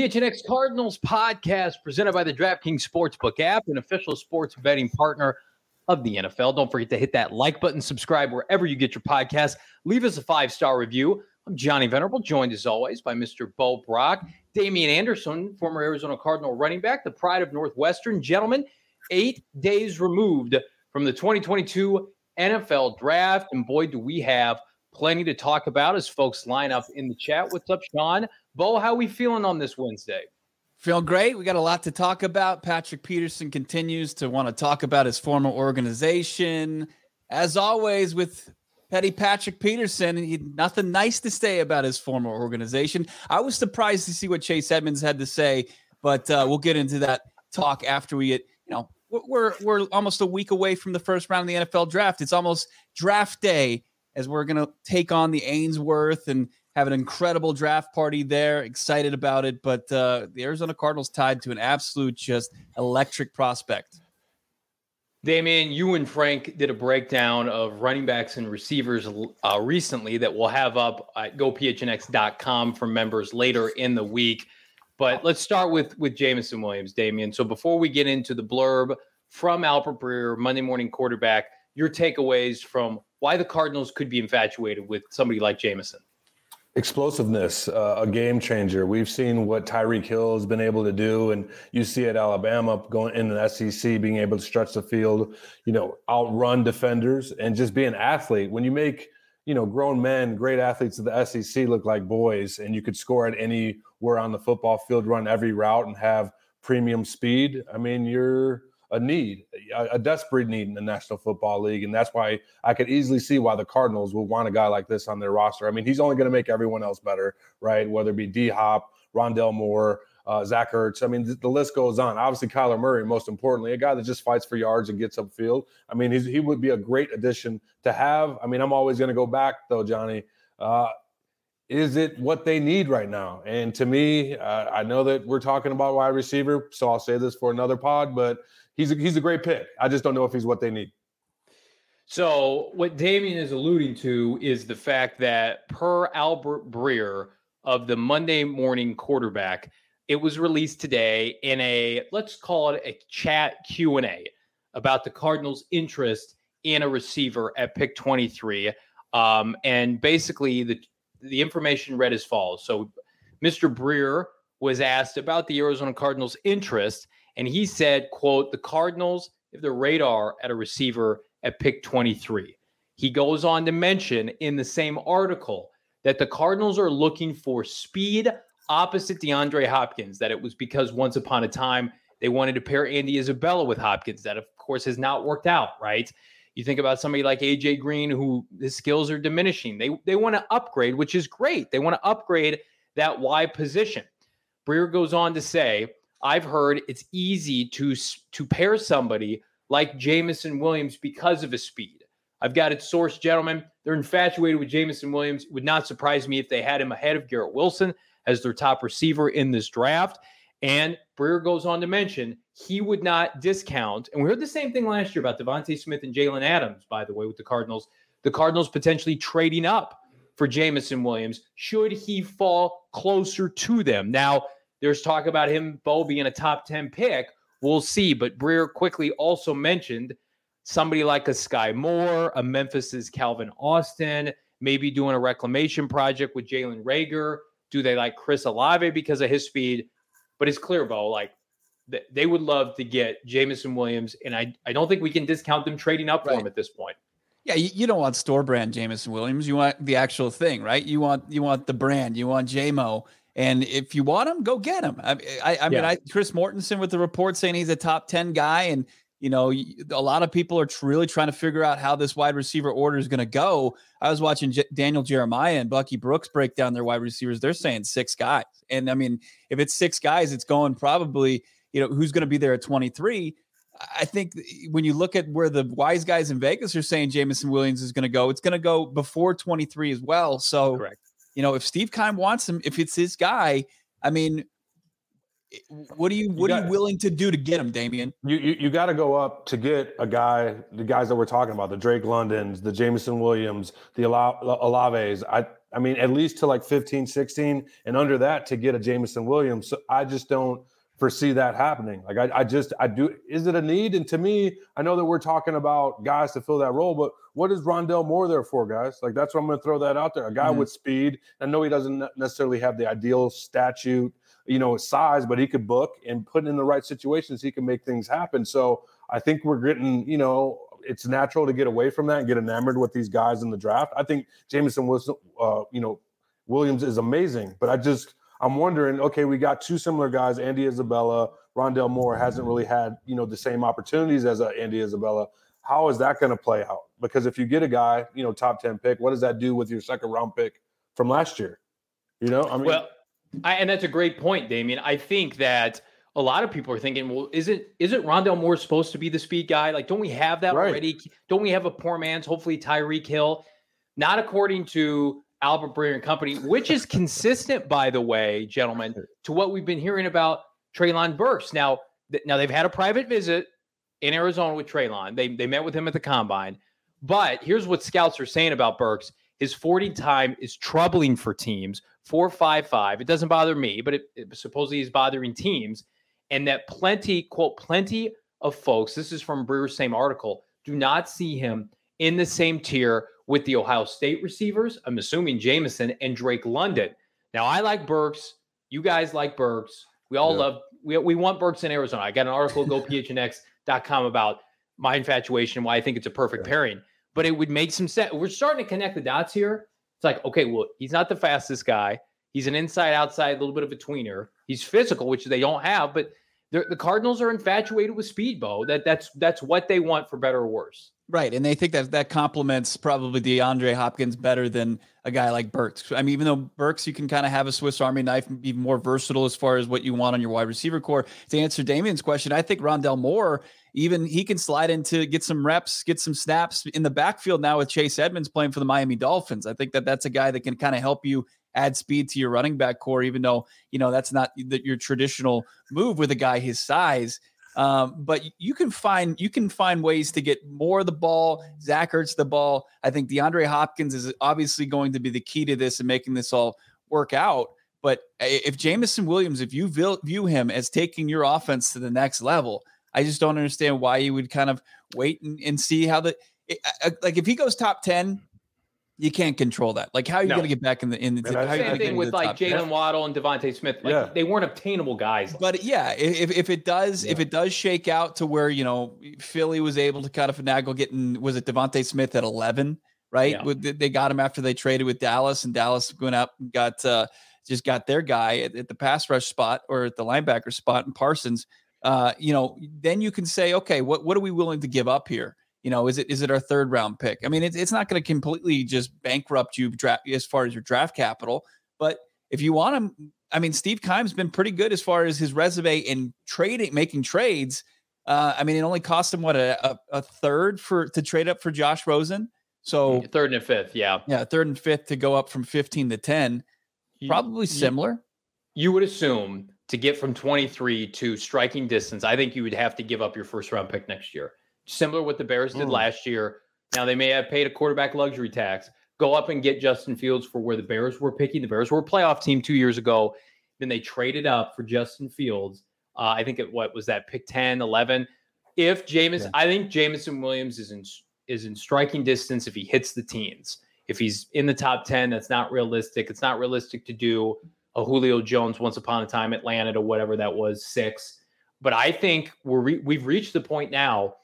PHNX Cardinals podcast presented by the DraftKings Sportsbook app, an official sports betting partner of the NFL. Don't forget to hit that like button, subscribe wherever you get your podcast. Leave us a five star review. I'm Johnny Venerable, joined as always by Mr. Bo Brock, Damien Anderson, former Arizona Cardinal running back, the pride of Northwestern. Gentlemen, eight days removed from the 2022 NFL draft. And boy, do we have plenty to talk about as folks line up in the chat. What's up, Sean? Bo, how we feeling on this Wednesday? Feel great. We got a lot to talk about. Patrick Peterson continues to want to talk about his former organization. As always, with Petty Patrick Peterson, he nothing nice to say about his former organization. I was surprised to see what Chase Edmonds had to say, but uh, we'll get into that talk after we get, you know, we're we're almost a week away from the first round of the NFL draft. It's almost draft day as we're going to take on the Ainsworth and have an incredible draft party there. Excited about it, but uh, the Arizona Cardinals tied to an absolute just electric prospect. Damien, you and Frank did a breakdown of running backs and receivers uh, recently that we'll have up at gophnx.com for members later in the week. But let's start with with Jameson Williams, Damien. So before we get into the blurb from Albert Breer, Monday morning quarterback, your takeaways from why the Cardinals could be infatuated with somebody like Jameson. Explosiveness, uh, a game changer. We've seen what Tyreek Hill has been able to do, and you see at Alabama going in the SEC, being able to stretch the field, you know, outrun defenders, and just be an athlete. When you make you know grown men, great athletes of the SEC look like boys, and you could score at anywhere on the football field, run every route, and have premium speed. I mean, you're a need, a, desperate need in the National Football League. And that's why I could easily see why the Cardinals will want a guy like this on their roster. I mean, he's only going to make everyone else better, right? Whether it be D Hop, Rondale Moore, uh, Zach Ertz. I mean, th- the list goes on. Obviously, Kyler Murray, most importantly, a guy that just fights for yards and gets upfield. I mean, he would be a great addition to have. I mean, I'm always going to go back, though, Johnny. Uh, is it what they need right now? And to me, uh, I know that we're talking about wide receiver, so I'll say this for another pod, but he's a, he's a great pick. I just don't know if he's what they need. So what Damien is alluding to is the fact that per Albert Breer of the Monday morning quarterback, it was released today in a let's call it a chat Q&A about the Cardinals interest in a receiver at pick 23. Um, and basically the the information read as follows. So Mr. Breer was asked about the Arizona Cardinals interest and he said, quote, the Cardinals have their radar at a receiver at pick 23. He goes on to mention in the same article that the Cardinals are looking for speed opposite DeAndre Hopkins, that it was because once upon a time they wanted to pair Andy Isabella with Hopkins. That, of course, has not worked out, right? You think about somebody like AJ Green, who his skills are diminishing. They they want to upgrade, which is great. They want to upgrade that Y position. Breer goes on to say I've heard it's easy to to pair somebody like Jameson Williams because of his speed. I've got it sourced, gentlemen. They're infatuated with Jameson Williams. Would not surprise me if they had him ahead of Garrett Wilson as their top receiver in this draft. And Breer goes on to mention he would not discount, and we heard the same thing last year about DeVonta Smith and Jalen Adams, by the way, with the Cardinals. The Cardinals potentially trading up for Jameson Williams should he fall closer to them. Now, there's talk about him, Bo, being a top 10 pick. We'll see. But Breer quickly also mentioned somebody like a Sky Moore, a Memphis's Calvin Austin, maybe doing a reclamation project with Jalen Reagor. Do they like Chris Olave because of his speed? But it's clear, Bo, like they would love to get Jameson Williams, and I, I don't think we can discount them trading up for him at this point. Yeah, you, you, don't want store brand Jameson Williams. You want the actual thing, right? You want you want the brand. You want JMO. And if you want him, go get him. I, I, I mean, I, Chris Mortensen with the report saying he's a top ten guy, and you know, a lot of people are really trying to figure out how this wide receiver order is going to go. I was watching J- Daniel Jeremiah and Bucky Brooks break down their wide receivers. They're saying six guys, and I mean, if it's six guys, it's going probably you know, who's going to be there at 23. I think eh, when you look at where the wise guys in Vegas are saying Jameson Williams is going to go, it's going to go before 23 as well. So, Correct. You know, if Steve Keim wants him, if it's his guy, I mean, what are you what you got, are you willing to do to get him, Damien? You you, you got to go up to get a guy, the guys that we're talking about, the Drake Londons, the Jameson Williams, the Olaves. I I mean, at least to like 15, 16, and under that to get a Jameson Williams. So I just don't foresee that happening. Like I, I just I do is it a need? And to me, I know that we're talking about guys to fill that role, but what is Rondale Moore there for, guys? Like that's what I'm gonna throw that out there. A guy mm-hmm. with speed. I know he doesn't necessarily have the ideal statute, you know, size, but he could book and put in the right situations, he can make things happen. So I think we're getting, you know, it's natural to get away from that and get enamored with these guys in the draft. I think Jameson was, uh, you know, Williams is amazing, but I just I'm wondering, okay, we got two similar guys, Andy Isabella, Rondale Moore hasn't really had, you know, the same opportunities as uh, Andy Isabella. How is that going to play out? Because if you get a guy, you know, top 10 pick, what does that do with your second round pick from last year? You know, I mean, well, I, and that's a great point, Damien. I think that a lot of people are thinking, well, isn't isn't Rondale Moore supposed to be the speed guy? Like, don't we have that right. already? Don't we have a poor man's, hopefully Tyreek Hill? Not according to Albert Breer and Company, which is consistent, by the way, gentlemen, to what we've been hearing about Treylon Burks. Now, th- now they've had a private visit in Arizona with Treylon. They they met with him at the combine. But here's what scouts are saying about Burks. His 40 time is troubling for teams. 455. It doesn't bother me, but it, it supposedly is bothering teams. And that plenty, quote, plenty of folks, this is from Breer's same article, do not see him in the same tier with the Ohio State receivers. I'm assuming Jameson and Drake London. Now, I like Burks. You guys like Burks. We all yeah. love, we, we want Burks in Arizona. I got an article, gophnx.com, about my infatuation, why I think it's a perfect yeah. pairing. But it would make some sense. We're starting to connect the dots here. It's like, okay, well, he's not the fastest guy. He's an inside outside, a little bit of a tweener. He's physical, which they don't have, but the Cardinals are infatuated with speed, Bo. That that's that's what they want for better or worse. Right, and they think that that complements probably DeAndre Hopkins better than a guy like Burks. I mean, even though Burks, you can kind of have a Swiss Army knife, and be more versatile as far as what you want on your wide receiver corps. To answer Damien's question, I think Rondale Moore, even he can slide into get some reps, get some snaps in the backfield now with Chase Edmonds playing for the Miami Dolphins. I think that that's a guy that can kind of help you add speed to your running back corps, even though you know that's not the, your traditional move with a guy his size. Um, but you can find you can find ways to get more of the ball. Zach Ertz the ball. I think DeAndre Hopkins is obviously going to be the key to this and making this all work out. But if Jameson Williams, if you view him as taking your offense to the next level, I just don't understand why you would kind of wait and, and see how the like if he goes top ten, you can't control that. Like, how are you no. going to get back in the in the Man, same thing with like Jaylen Waddle and DeVonta Smith? Like, yeah. they weren't obtainable guys. But yeah, if, if it does yeah. if it does shake out to where you know Philly was able to kind of finagle getting was it DeVonta Smith at eleven, right? Yeah. They got him after they traded with Dallas, and Dallas went up and got uh, just got their guy at, at the pass rush spot or at the linebacker spot, and Parsons. Uh, you know, then you can say, okay, what what are we willing to give up here? You know, is it is it our third round pick? I mean, it's it's not going to completely just bankrupt you draft as far as your draft capital, but if you want him, I mean, Steve Keim's been pretty good as far as his resume in trading, making trades. Uh, I mean, it only cost him what a, a, a, third for to trade up for Josh Rosen. So mm, third and fifth, yeah, yeah, third and fifth to go up from fifteen to ten, probably similar. You, you would assume to get from twenty three to striking distance. I think you would have to give up your first round pick next year similar what the Bears did mm. last year. Now they may have paid a quarterback luxury tax. Go up and get Justin Fields for where the Bears were picking. The Bears were a playoff team two years ago. Then they traded up for Justin Fields. Uh, I think it what was that pick 10, 11. If James, yeah. I think Jameson Williams is in is in striking distance if he hits the teens. If he's in the top 10, that's not realistic. It's not realistic to do a Julio Jones once upon a time Atlanta to whatever that was, six. But I think we're re- we've reached the point now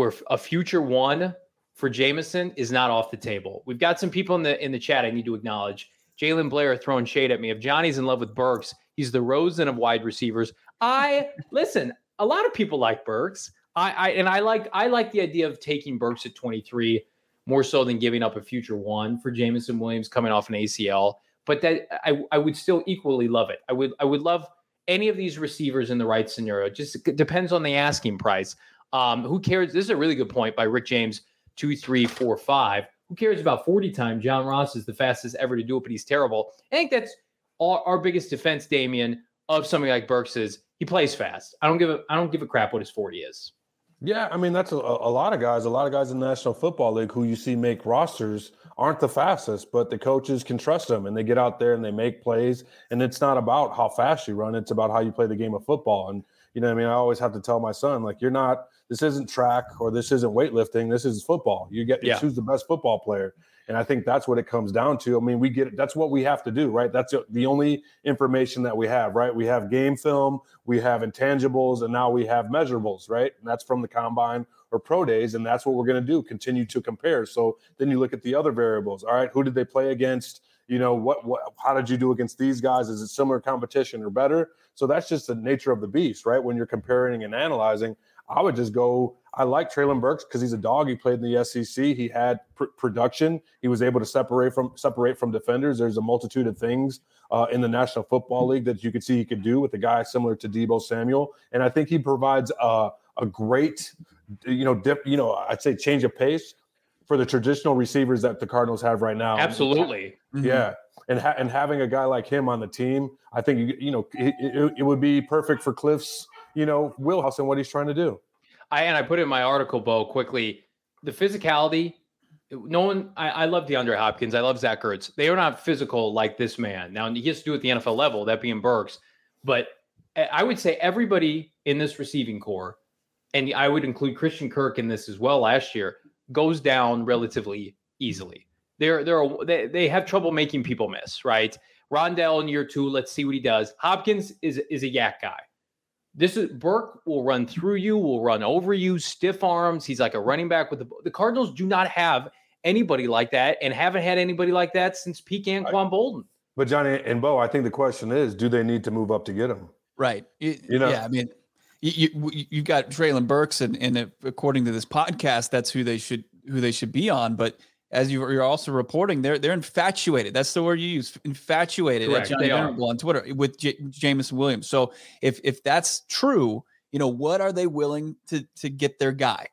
where a future one for Jameson is not off the table. We've got some people in the in the chat I need to acknowledge. Jalen Blair throwing shade at me. If Johnny's in love with Burks, he's the Rosen of wide receivers. I listen. A lot of people like Burks. I, I and I like I like the idea of taking Burks at 23 more so than giving up a future one for Jameson Williams coming off an ACL. But that I, I would still equally love it. I would I would love any of these receivers in the right scenario. Just depends on the asking price. Um, who cares? This is a really good point by Rick James two, three, four, five. Who cares about 40 time? John Ross is the fastest ever to do it, but he's terrible. I think that's our, our biggest defense, Damien, of something like Burks is he plays fast. I don't give a I don't give a crap what his 40 is. Yeah, I mean that's a, a lot of guys. A lot of guys in the National Football League who you see make rosters aren't the fastest, but the coaches can trust them and they get out there and they make plays. And it's not about how fast you run; it's about how you play the game of football. And you know, I mean, I always have to tell my son like, you're not this isn't track or this isn't weightlifting. This is football. You get yeah. who's the best football player. And I think that's what it comes down to. I mean, we get that's what we have to do, right? That's the only information that we have, right? We have game film, we have intangibles, and now we have measurables, right? And that's from the combine or pro days, and that's what we're going to do. Continue to compare. So then you look at the other variables. All right, who did they play against? You know, what, what how did you do against these guys? Is it similar competition or better? So that's just the nature of the beast, right? When you're comparing and analyzing, I would just go. I like Treylon Burks because he's a dog. He played in the SEC. He had pr- production. He was able to separate from separate from defenders. There's a multitude of things uh, in the National Football League that you could see he could do with a guy similar to Deebo Samuel. And I think he provides a, a great, you know, dip, you know, I'd say change of pace for the traditional receivers that the Cardinals have right now. Absolutely. Mm-hmm. Yeah. And, ha- and having a guy like him on the team, I think, you, you know, it, it, it would be perfect for Cliff's you know, wheelhouse and what he's trying to do. I and I put in my article, Bo, quickly. The physicality. No one. I, I love DeAndre Hopkins. I love Zach Ertz. They are not physical like this man. Now he has to do at the NFL level, that being Burks. But eh, I would say everybody in this receiving corps, and I would include Christian Kirk in this as well. Last year goes down relatively easily. They're they're they, they have trouble making people miss. Right. Rondale in year two. Let's see what he does. Hopkins is is a YAC guy. This is Burke will run through you, will run over you, stiff arms. He's like a running back with the the Cardinals do not have anybody like that and haven't had anybody like that since peak Anquan right. Boldin. But Johnny and Bo, I think the question is, do they need to move up to get him? Right. You, you know, yeah. I mean, you, you you've got Treylon Burks, and and according to this podcast, that's who they should who they should be on. But as you, are also reporting, they're they're infatuated. That's the word you use, infatuated. Correct, Johnny Venerable on Twitter with J- Jameson Williams. So if if that's true, you know what are they willing to to get their guy?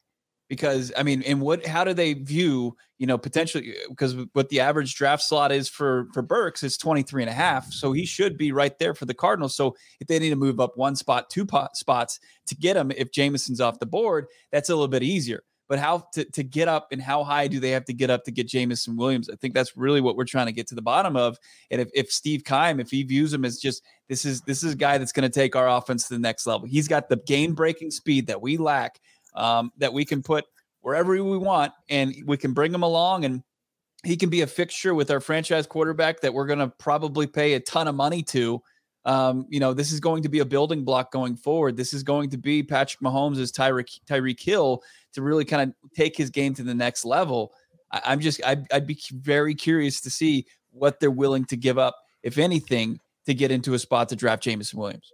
Because I mean, and what how do they view you know potentially because what the average draft slot is for for Burks is 23 and a half, so he should be right there for the Cardinals. So if they need to move up one spot, two pot spots to get him, if Jameson's off the board, that's a little bit easier but how to, to get up and how high do they have to get up to get Jameson Williams? I think that's really what we're trying to get to the bottom of. And if, if Steve Keim, if he views him as just this is this is a guy that's going to take our offense to the next level. He's got the game breaking speed that we lack, um, that we can put wherever we want, and we can bring him along and he can be a fixture with our franchise quarterback that we're going to probably pay a ton of money to um, you know, this is going to be a building block going forward. This is going to be Patrick Mahomes as Tyreek Tyreek Hill to really kind of take his game to the next level. I, am just I'd, I'd be very curious to see what they're willing to give up, if anything, to get into a spot to draft Jameson Williams.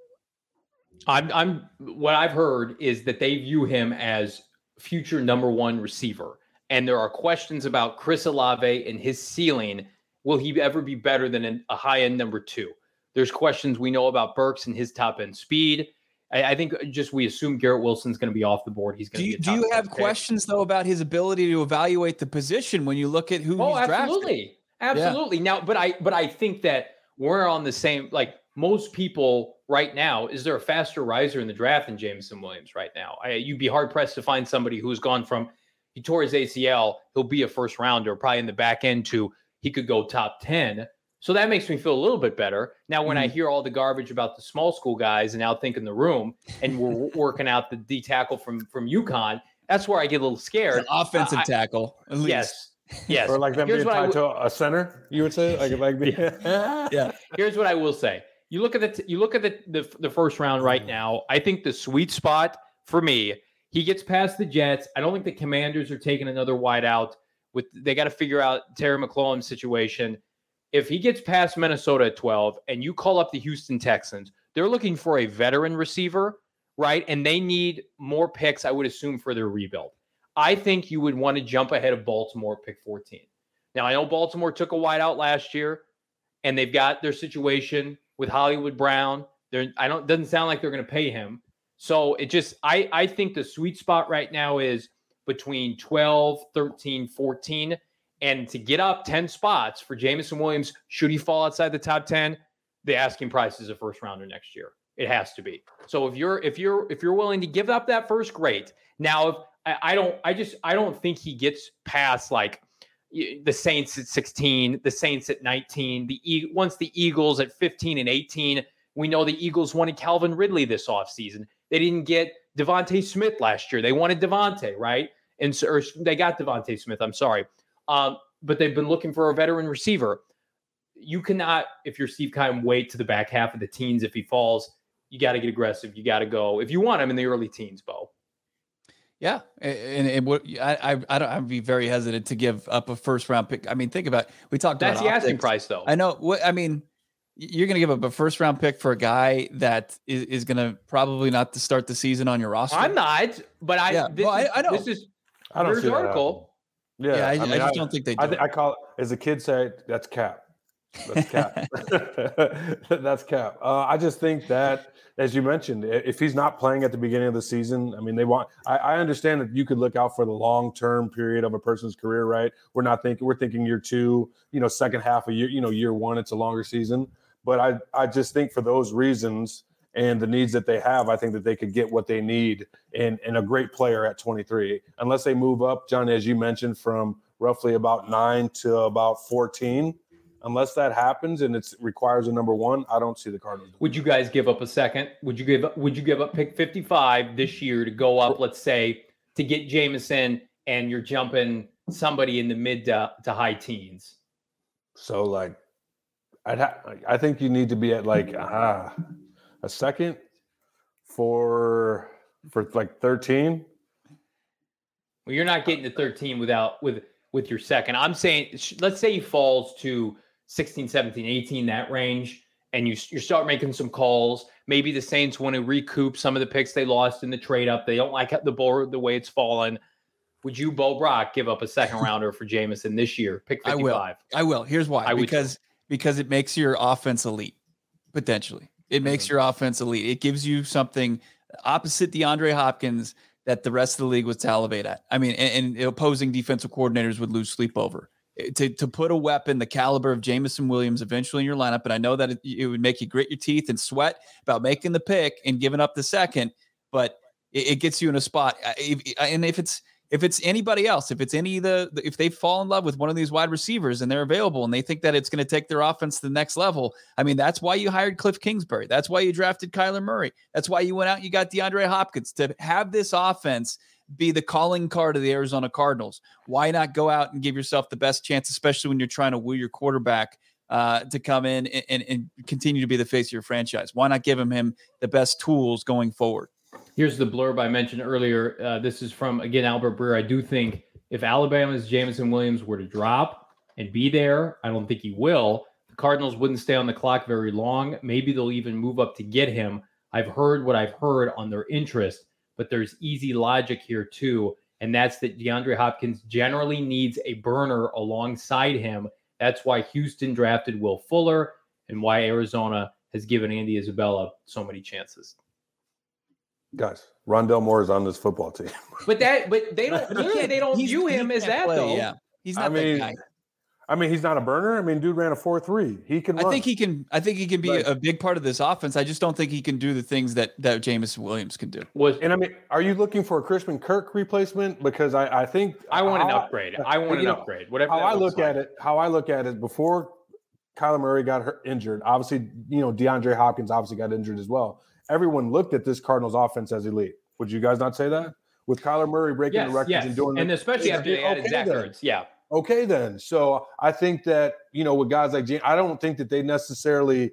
I'm I'm what I've heard is that they view him as future number one receiver. And there are questions about Chris Olave and his ceiling. Will he ever be better than a high end number two? There's questions we know about Burks and his top end speed. I, I think just we assume Garrett Wilson's going to be off the board. He's going to. Do you, do you have questions though about his ability to evaluate the position when you look at who? Oh, absolutely, drafted? absolutely. Yeah. Now, but I but I think that we're on the same like most people right now. Is there a faster riser in the draft than Jameson Williams right now? I, you'd be hard pressed to find somebody who's gone from he tore his ACL, he'll be a first rounder, probably in the back end to he could go top ten So that makes me feel a little bit better. Now, when Mm-hmm. I hear all the garbage about the small school guys and now think in the room and we're working out the D tackle from from UConn, that's where I get a little scared. an offensive I- tackle. At least. Yes. Yes. Or like them Here's being tied w- to a center, you would say? Like, like the, Yeah. Here's what I will say. You look at the t- you look at the, the the first round right now. I think the sweet spot for me, he gets past the Jets. I don't think the Commanders are taking another wide out. With they got to figure out Terry McLaurin's situation. If he gets past Minnesota at 12 and you call up the Houston Texans, they're looking for a veteran receiver, right? And they need more picks, I would assume, for their rebuild. I think you would want to jump ahead of Baltimore pick 14. Now, I know Baltimore took a wide out last year and they've got their situation with Hollywood Brown. They're I don't doesn't sound like they're going to pay him. So it just I I think the sweet spot right now is between 12, 13, 14 and to get up 10 spots for Jameson Williams should he fall outside the top 10, the asking price is a first rounder next year. It has to be. So if you're if you're if you're willing to give up that first, great. Now if I, I don't I just I don't think he gets past like the Saints at 16, the Saints at 19, the once the Eagles at 15 and 18. We know the Eagles wanted Calvin Ridley this offseason. They didn't get DeVonta Smith last year. They wanted DeVonta, right? And so, they got DeVonta Smith. I'm sorry. Um, but they've been looking for a veteran receiver. You cannot, if you're Steve Keim, wait to the back half of the teens. If he falls, you got to get aggressive. You got to go. If you want him in the early teens, Bo. Yeah, and it would I I I don't I'd be very hesitant to give up a first round pick. I mean, think about we talked That's about the asking price, though. I know what I mean. You're going to give up a first round pick for a guy that is, is going to probably not to start the season on your roster. I'm not, but I. Yeah, This well, I- is, I know. This is I don't Here's see the that article. Happening. Yeah, I, mean, I just don't think they do. I, I call it, as a kid say, that's cap. That's cap. that's cap. Uh, I just think that, as you mentioned, if he's not playing at the beginning of the season, I mean, they want. I, I understand that you could look out for the long term period of a person's career, right? We're not thinking. We're thinking year two. You know, second half of year. You know, year one. It's a longer season. But I, I just think for those reasons and the needs that they have, I think that they could get what they need and, and a great player at 23. Unless they move up, John, as you mentioned, from roughly about nine to about 14. Unless that happens and it requires a number one, I don't see the Cardinals. Would you guys give up a second? Would you give up? Would you give up pick 55 this year to go up? Let's say to get Jameson, and you're jumping somebody in the mid to, to high teens. So like, I'd ha- I think you need to be at like ah, a second for for like 13. Well, you're not getting to 13 without with with your second. I'm saying, let's say he falls to 16, 17, 18, that range, and you you start making some calls. Maybe the Saints want to recoup some of the picks they lost in the trade up. They don't like the board the way it's fallen. Would you, Bo Brock, give up a second rounder for Jameson this year? Pick I will. 55. I will. Here's why. I would because because it makes your offense elite. Potentially, it makes your offense elite. It gives you something opposite DeAndre Hopkins that the rest of the league would salivate at. I mean, and, and opposing defensive coordinators would lose sleep over. Eh, To, to put a weapon the caliber of Jameson Williams eventually in your lineup, and I know that it, it would make you grit your teeth and sweat about making the pick and giving up the second, but it, gets you in a spot. I- if- And if it's if it's anybody else, if it's any of the, if they fall in love with one of these wide receivers and they're available and they think that it's going to take their offense to the next level, I mean, that's why you hired Cliff Kingsbury. That's why you drafted Kyler Murray. That's why you went out and you got DeAndre Hopkins to have this offense be the calling card of the Arizona Cardinals. Why not go out and give yourself the best chance, especially when you're trying to woo your quarterback uh, to come in and, and, and continue to be the face of your franchise? Why not give him him the best tools going forward? Here's the blurb I mentioned earlier. Uh, this is from again Albert Breer. I do think if Alabama's Jameson Williams were to drop and be there, I don't think he will. The Cardinals wouldn't stay on the clock very long. Maybe they'll even move up to get him. I've heard what I've heard on their interest, but there's easy logic here too, and that's that DeAndre Hopkins generally needs a burner alongside him. That's why Houston drafted Will Fuller and why Arizona has given Andy Isabella so many chances. Guys, Rondale Moore is on this football team. But that, but they don't, you can't, they don't view him as that play, though. Yeah, he's I not mean, that guy. I mean, he's not a burner. I mean, dude ran a four three. He can. I think he can. I think he can be Right. a big part of this offense. I just don't think he can do the things that that Jameson Williams can do. Was And I mean, are you looking for a Christian Kirk replacement? Because I, I think I want an how upgrade. I want an know, upgrade. Whatever. How I looks look at it, how I look at it before Kyler Murray got hurt, injured. Obviously, you know, DeAndre Hopkins obviously got injured as well. Everyone looked at this Cardinals offense as elite. Would you guys not say that? With Kyler Murray breaking yes, the records yes. and doing that. and especially after they added okay Zach. Ertz. Yeah. Okay, then. So I think that, you know, with guys like James, I don't think that they necessarily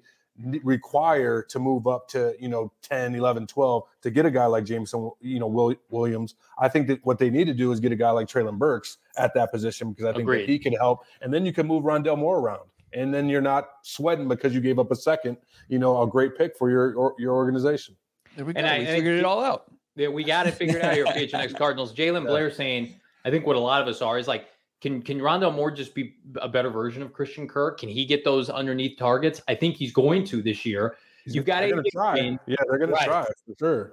require to move up to, you know, 10, 11, 12 to get a guy like Jameson, you know, Will, Williams. I think that what they need to do is get a guy like Treylon Burks at that position because I think that he could help. And then you can move Rondale Moore around. And then you're not sweating because you gave up a second, you know, a great pick for your or, your organization. There we go. And I- we and I figured it keep- all out. that we got it figured out here, PHNX Cardinals. Jalen Blair saying, I think what a lot of us are is like, can can Rondale Moore just be a better version of Christian Kirk? Can he get those underneath targets? I think he's going to this year. You've got gonna AJ try. Green. Yeah, they're gonna try for sure.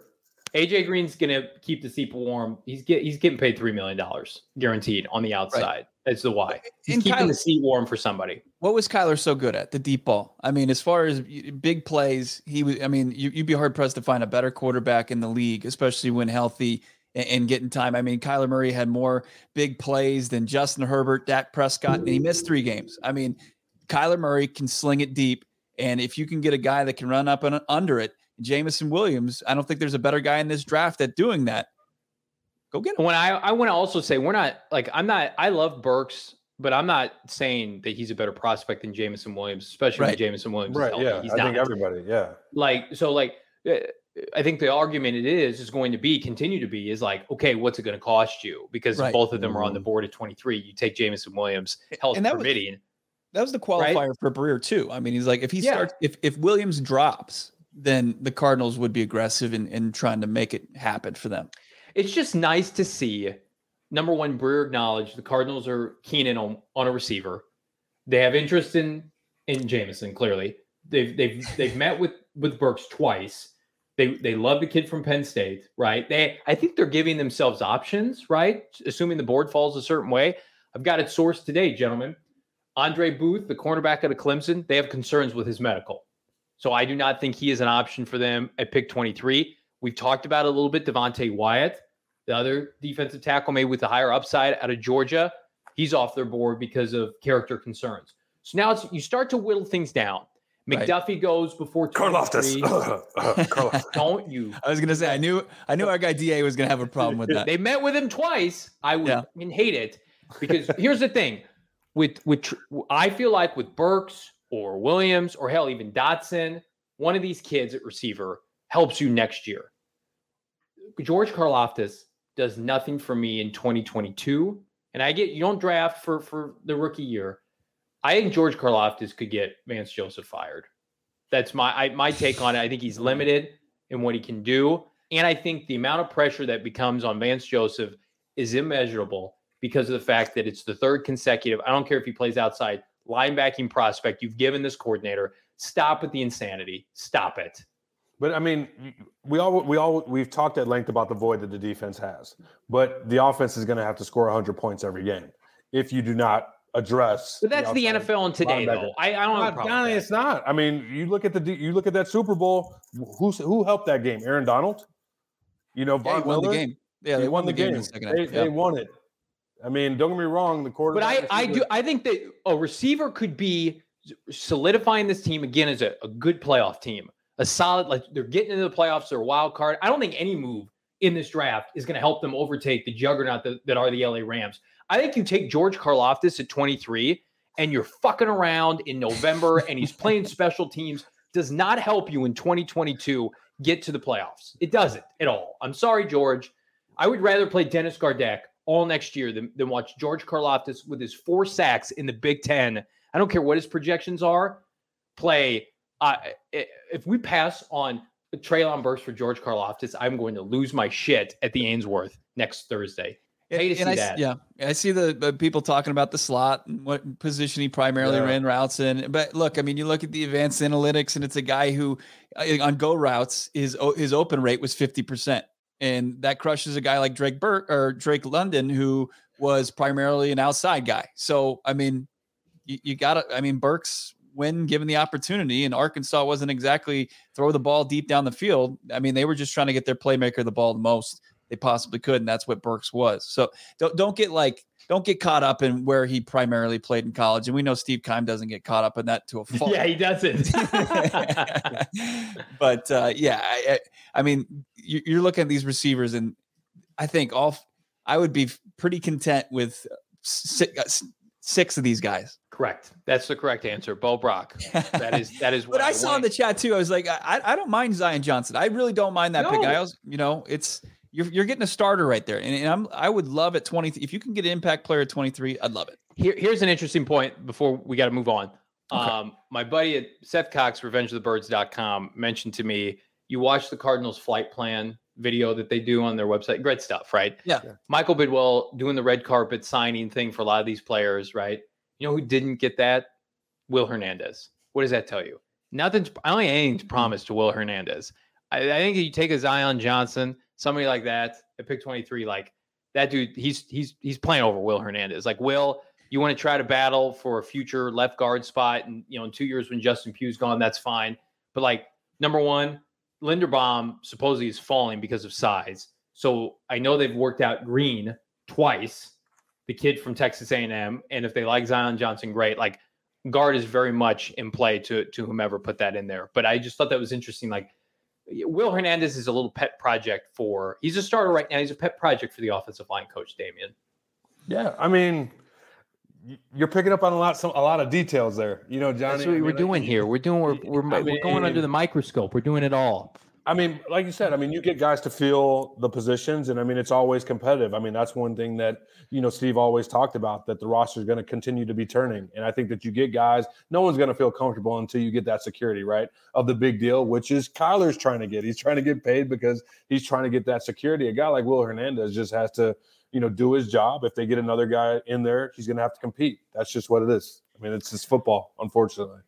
AJ Green's gonna keep the seat warm. He's get he's getting paid three million dollars guaranteed on the outside. That's the why. He's keeping Kyler- the seat warm for somebody. What was Kyler so good at? The deep ball. I mean, as far as big plays, he was. I mean, you, you'd be hard pressed to find a better quarterback in the league, especially when healthy and, and getting time. I mean, Kyler Murray had more big plays than Justin Herbert, Dak Prescott, and he missed three games. I mean, Kyler Murray can sling it deep, and if you can get a guy that can run up and under it, Jameson Williams, I don't think there's a better guy in this draft at doing that. Go get him. When I I want to also say we're not like I'm not I love Burks, but I'm not saying that he's a better prospect than Jameson Williams, especially Right. when Jameson Williams is Right. healthy. Yeah. He's I not. think everybody, yeah. like so like uh, I think the argument it is is going to be continue to be is like okay what's it going to cost you because Right. both of them are on the Mhm. board at 23 you take Jameson Williams health And that was- permitting That was the Right? qualifier for Breer too. I mean, he's like, if he Yeah. starts, if if Williams drops, then the Cardinals would be aggressive in, in trying to make it happen for them. It's just nice to see number one Breer acknowledge the Cardinals are keen in on, on a receiver. They have interest in in Jameson clearly. They've they've they've met with with Burks twice. They they love the kid from Penn State right? They I think they're giving themselves options right? Assuming the board falls a certain way. I've got it sourced today gentlemen. Andrew Booth the cornerback out of Clemson they have concerns with his medical. So I do not think he is an option for them at pick 23 we've talked about a little bit Devonte Wyatt the other defensive tackle maybe with the higher upside out of Georgia he's off their board because of character concerns. So now it's you start to whittle things down. Right. McDuffie goes before 23. Karlaftis. Don't you? I was gonna say, I knew, I knew our guy Da was gonna have a problem with that. They met with him twice. I would Yeah. fucking hate it because here's the thing with with I feel like with Burks or Williams or hell even Dotson, one of these kids at receiver helps you next year. George Karlaftis does nothing for me in 2022, and I get you don't draft for for the rookie year. I think George Karlaftis could get Vance Joseph fired. That's my I, my take on it. I think he's limited in what he can do, and I think the amount of pressure that becomes on Vance Joseph is immeasurable because of the fact that it's the third consecutive. I don't care if he plays outside linebacking prospect you've given this coordinator. Stop with the insanity. Stop it. But I mean, we all we all we've talked at length about the void that the defense has, but the offense is going to have to score 100 points every game if you do not address. But that's the outside NFL in today, linebacker. though. I, I don't have a Not- problem. Johnny, with it's not. I mean, you look at the you look at that Super Bowl. Who's who helped that game? Aaron Donald. You know, Yeah, he Von won the game. Yeah, He they won the game. in the second They, half. they won it. I mean, don't get me wrong. The But. I, I do I think that a receiver could be solidifying this team again as a, a good playoff team. A solid, like they're getting into the playoffs, they're a wild card. I don't think any move in this draft is going to help them overtake the juggernaut that, that are the LA Rams. I think you take George Karlaftis at 23 and you're fucking around in November and he's playing special teams does not help you in 2022 get to the playoffs. It doesn't at all. I'm sorry, George. I would rather play Dennis Gardeck all next year than, than watch George Karlaftis with his four sacks in the Big Ten. I don't care what his projections are. Play. Uh, if we pass on Treylon Burks for George Karlaftis, I'm going to lose my shit at the Ainsworth next Thursday. Hate to see I, that. Yeah, I see the, the people talking about the slot and what position he primarily Yeah. ran routes in. But look, I mean, you look at the advanced analytics, and it's a guy who uh, on go routes his his open rate was fifty percent, and that crushes a guy like Drake Burke or Drake London, who was primarily an outside guy. So I mean, you, you got to. I mean, Burks when given the opportunity, and Arkansas wasn't exactly throw the ball deep down the field. I mean, they were just trying to get their playmaker the ball the most they possibly could, and that's what Burks was. So don't don't get like don't get caught up in where he primarily played in college. And we know Steve Keim doesn't get caught up in that to a fault. yeah, he doesn't. but uh, yeah, I, I mean, you're looking at these receivers, and I think all I would be pretty content with six, of these guys. Correct. That's the correct answer. Bo Brock. That is that is. but I, I saw in the chat too. I was like, I, I don't mind Zion Johnson. I really don't mind that No. pick. I was, you know, it's you're you're getting a starter right there, and, and I'm I would love at 20 if you can get an impact player at 23, I'd love it. Here, here's an interesting point before we got to move on. Okay. Um, my buddy at Seth Cox, RevengeOfTheBirds.com, mentioned to me, you watch the Cardinals flight plan video that they do on their website. Great stuff, right? Yeah. Yeah. Michael Bidwill doing the red carpet signing thing for a lot of these players, right? You know who didn't get that? Will Hernandez. What does that tell you? Nothing's, I don't think anything's mm-hmm. promised to Will Hernandez. I, I think if you take a Zion Johnson, somebody like that at pick 23, like that dude, he's he's he's playing over Will Hernandez. Like Will, you want to try to battle for a future left guard spot, and you know, in two years when Justin Pugh's gone, that's fine. But like number one, Linderbaum supposedly is falling because of size. So I know they've worked out Green twice, the kid from Texas A&M, and if they like Zion Johnson, great. Like guard is very much in play to to whomever put that in there. But I just thought that was interesting. Like Will Hernandez is a little pet project for. He's a starter right now. He's a pet project for the offensive line coach, Damien. Yeah, I mean, you're picking up on a lot, some a lot of details there. You know, Johnny. That's what I we're mean, doing like, here. We're doing. We're we're, I we're going under the microscope. We're doing it all. I mean, like you said, I mean, you get guys to feel the positions, and I mean, it's always competitive. I mean, that's one thing that you know Steve always talked about that the roster is going to continue to be turning, and I think that you get guys. No one's going to feel comfortable until you get that security, right, of the big deal, which is Kyler's trying to get. He's trying to get paid because he's trying to get that security. A guy like Will Hernandez just has to, you know, do his job. If they get another guy in there, he's going to have to compete. That's just what it is. I mean, it's just football, unfortunately.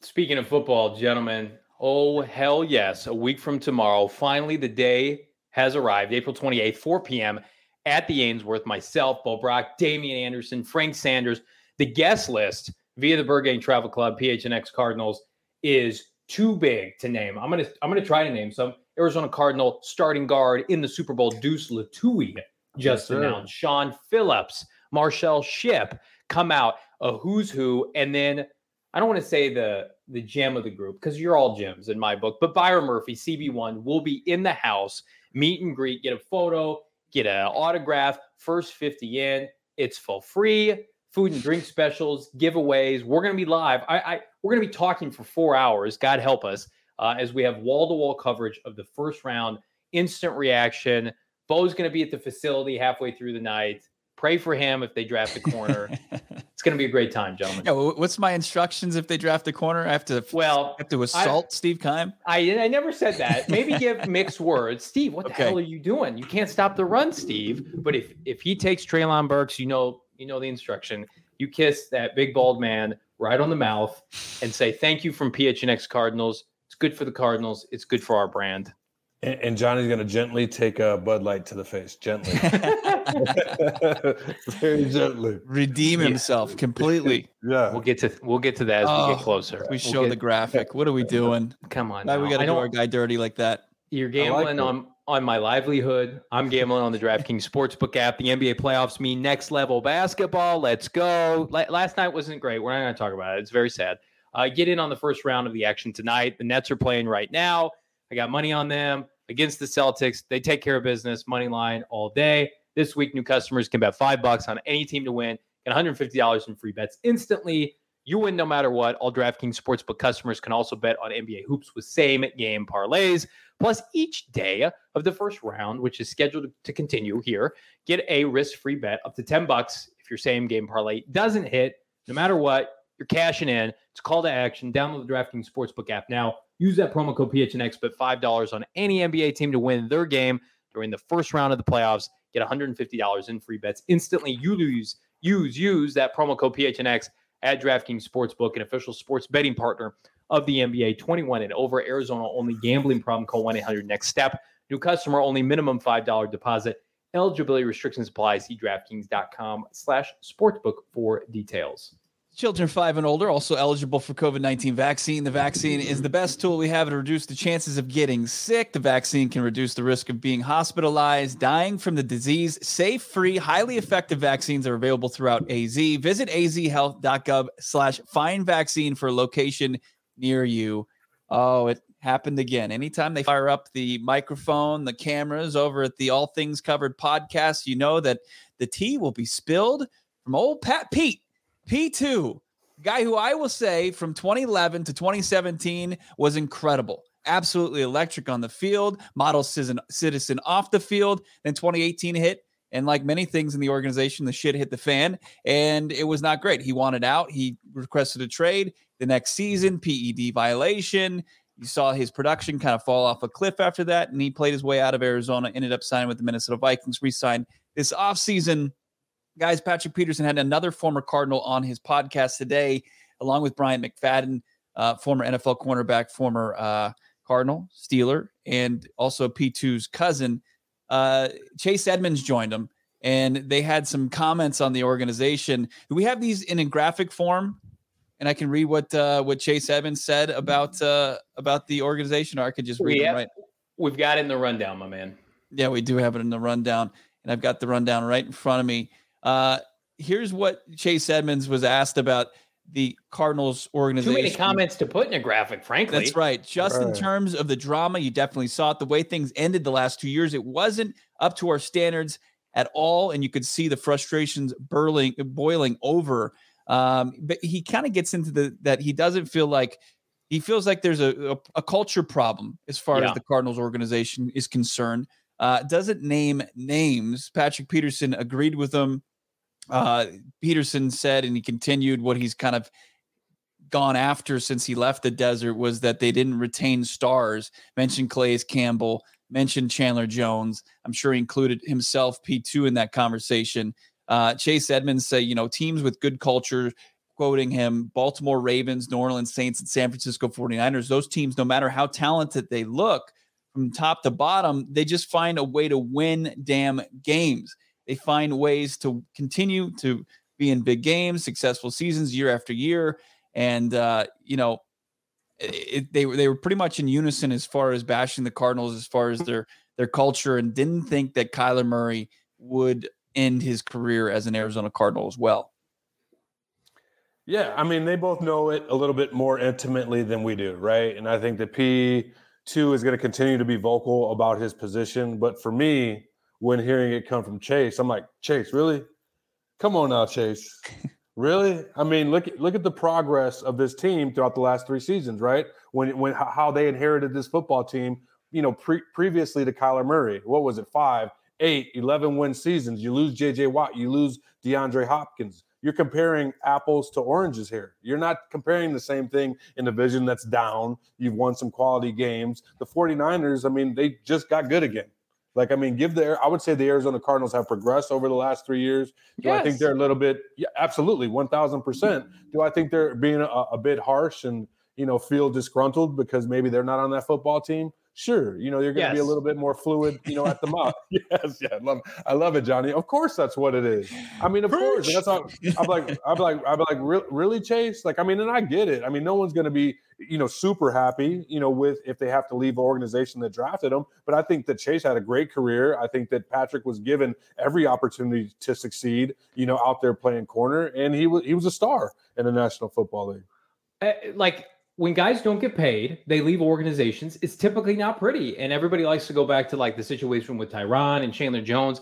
Speaking of football, gentlemen, oh hell yes! A week from tomorrow, finally the day has arrived. April twenty eighth, four p.m. at the Ainsworth. Myself, Bo Brock, Damien Anderson, Frank Sanders. The guest list via the Burgang Travel Club, PHNX Cardinals, is too big to name. I'm gonna I'm gonna try to name some. Arizona Cardinal starting guard in the Super Bowl, Deuce Lutui, just Yes, announced. Sean Phillips, Marcel Shipp come out. A who's who, and then I don't want to say the the gem of the group because you're all gems in my book. But Byron Murphy, CB1, will be in the house, meet and greet, get a photo, get an autograph. First 50 in, it's for free. Food and drink specials, giveaways. We're gonna be live. I, I we're gonna be talking for four hours. God help us uh, as we have wall to wall coverage of the first round, instant reaction. Bo's gonna be at the facility halfway through the night. Pray for him if they draft a corner. it's gonna be a great time, gentlemen. Yeah, what's my instructions if they draft a corner? I have to Well, I have to assault Steve Keim. I I never said that. Maybe give mixed words. Steve, what the Okay. hell are you doing? You can't stop the run, Steve. But if if he takes Treylon Burks, you know you know the instruction. You kiss that big bald man right on the mouth and say thank you from PHNX Cardinals. It's good for the Cardinals. It's good for our brand. And, and Johnny's going to gently take a Bud Light to the face, gently, very gently. Redeem Yeah. himself completely. Yeah. We'll get to we'll get to that as we Oh, get closer. We We'll show get- the graphic. What are we doing? come on. Why we got to do our guy dirty like that? You're gambling it. on on my livelihood. I'm gambling on the DraftKings Sportsbook app. The NBA playoffs mean next level basketball. Let's go. La- last night wasn't great. We're not going to talk about it. It's very sad. Uh, get in on the first round of the action tonight. The Nets are playing right now. I got money on them against the Celtics. They take care of business. Money line all day. This week, new customers can bet five bucks on any team to win. Get $150 in free bets instantly. You win no matter what. All DraftKings Sportsbook customers can also bet on NBA hoops with same game parlays. Plus, each day of the first round, which is scheduled to continue here, get a risk-free bet up to 10 bucks if your same game parlay doesn't hit. No matter what, you're cashing in. It's a call to action. Download the DraftKings Sportsbook app now. Use that promo code PHNX, bet $5 on any NBA team to win their game during the first round of the playoffs. Get $150 in free bets instantly. You lose, use, use that promo code PHNX at DraftKings Sportsbook, an official sports betting partner of the NBA. 21 and over, Arizona only gambling problem. Call 1 800 next step. New customer only minimum $5 deposit. Eligibility restrictions apply. See DraftKings.com slash sportsbook for details. Children five and older also eligible for COVID 19 vaccine. The vaccine is the best tool we have to reduce the chances of getting sick. The vaccine can reduce the risk of being hospitalized, dying from the disease. Safe, free, highly effective vaccines are available throughout AZ. Visit azhealth.gov slash find vaccine for a location near you. Oh, it happened again. Anytime they fire up the microphone, the cameras over at the All Things Covered podcast, you know that the tea will be spilled from old Pat Pete P2, guy who I will say from 2011 to 2017 was incredible. Absolutely electric on the field, model citizen citizen off the field. Then 2018 hit, and like many things in the organization, the shit hit the fan, and it was not great. He wanted out. He requested a trade. The next season, PED violation. You saw his production kind of fall off a cliff after that, and he played his way out of Arizona, ended up signing with the Minnesota Vikings, re signed this offseason Guys, Patrick Peterson had another former Cardinal on his podcast today, along with Bryant McFadden, uh, former NFL cornerback, former uh, Cardinal, Steeler, and also P2's cousin. Uh, Chase Edmonds joined him, and they had some comments on the organization. Do we have these in a graphic form? And I can read what uh, what Chase Edmonds said about uh, about the organization, or I could just read it right. We've got it in the rundown, my man. Yeah, we do have it in the rundown, and I've got the rundown right in front of me. Uh, here's what Chase Edmonds was asked about the Cardinals organization. Too many comments to put in a graphic, frankly. That's right. Just right. in terms of the drama, you definitely saw it. The way things ended the last two years, it wasn't up to our standards at all, and you could see the frustrations boiling, boiling over. Um, but he kind of gets into the that he doesn't feel like he feels like there's a, a, a culture problem as far yeah. as the Cardinals organization is concerned. Uh, doesn't name names. Patrick Peterson agreed with him uh, Peterson said, and he continued what he's kind of gone after since he left the desert was that they didn't retain stars. Mentioned Calais Campbell, mentioned Chandler Jones. I'm sure he included himself, P2, in that conversation. Uh, Chase Edmonds say, you know, teams with good culture, quoting him, Baltimore Ravens, New Orleans Saints, and San Francisco 49ers, those teams, no matter how talented they look from top to bottom, they just find a way to win damn games. They find ways to continue to be in big games, successful seasons year after year, and uh, you know, it, they were they were pretty much in unison as far as bashing the Cardinals as far as their their culture, and didn't think that Kyler Murray would end his career as an Arizona Cardinal as well. Yeah, I mean, they both know it a little bit more intimately than we do, right? And I think that P two is going to continue to be vocal about his position, but for me, when hearing it come from Chase. I'm like, Chase, really? Come on now, Chase. really? I mean, look look at the progress of this team throughout the last three seasons, right? When when how they inherited this football team, you know, pre- previously to Kyler Murray. What was it? Five, eight, 11 win seasons. You lose JJ Watt, you lose DeAndre Hopkins. You're comparing apples to oranges here. You're not comparing the same thing in a division that's down. You've won some quality games. The 49ers, I mean, they just got good again. Like, I mean, give the I would say the Arizona Cardinals have progressed over the last three years. Do yes. I think they're a little bit? Yeah, absolutely, one thousand percent. Do I think they're being a, a bit harsh and you know feel disgruntled because maybe they're not on that football team? Sure, you know you're going to yes. be a little bit more fluid, you know, at the mouth. yes, yeah, I love, I love it, Johnny. Of course, that's what it is. I mean, of Preach. course, that's how I'm like, I'm like, I'm like, really, Chase? Like, I mean, and I get it. I mean, no one's going to be, you know, super happy, you know, with if they have to leave an organization that drafted them. But I think that Chase had a great career. I think that Patrick was given every opportunity to succeed, you know, out there playing corner, and he was he was a star in the National Football League. Uh, like when guys don't get paid, they leave organizations. It's typically not pretty. And everybody likes to go back to like the situation with Tyrann and Chandler Jones.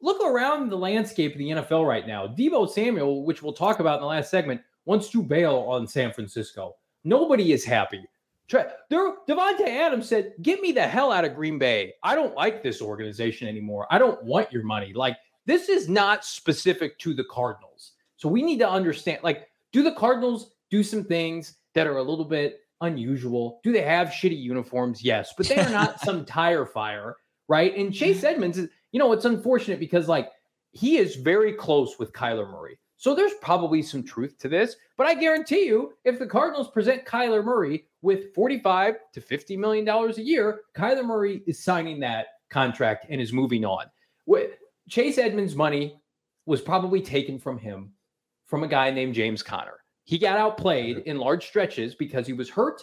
Look around the landscape of the NFL right now. Deebo Samuel, which we'll talk about in the last segment, wants to bail on San Francisco. Nobody is happy. There, Davante Adams said, "Get me the hell out of Green Bay. I don't like this organization anymore. I don't want your money. Like this is not specific to the Cardinals. So we need to understand. Like, do the Cardinals do some things that are a little bit unusual. Do they have shitty uniforms? Yes, but they are not some tire fire, right? And Chase mm-hmm. Edmonds is, you know, it's unfortunate because like he is very close with Kyler Murray. So there's probably some truth to this, but I guarantee you, if the Cardinals present Kyler Murray with 45 to 50 million dollars a year, Kyler Murray is signing that contract and is moving on. With Chase Edmonds' money was probably taken from him from a guy named James Conner. He got outplayed in large stretches because he was hurt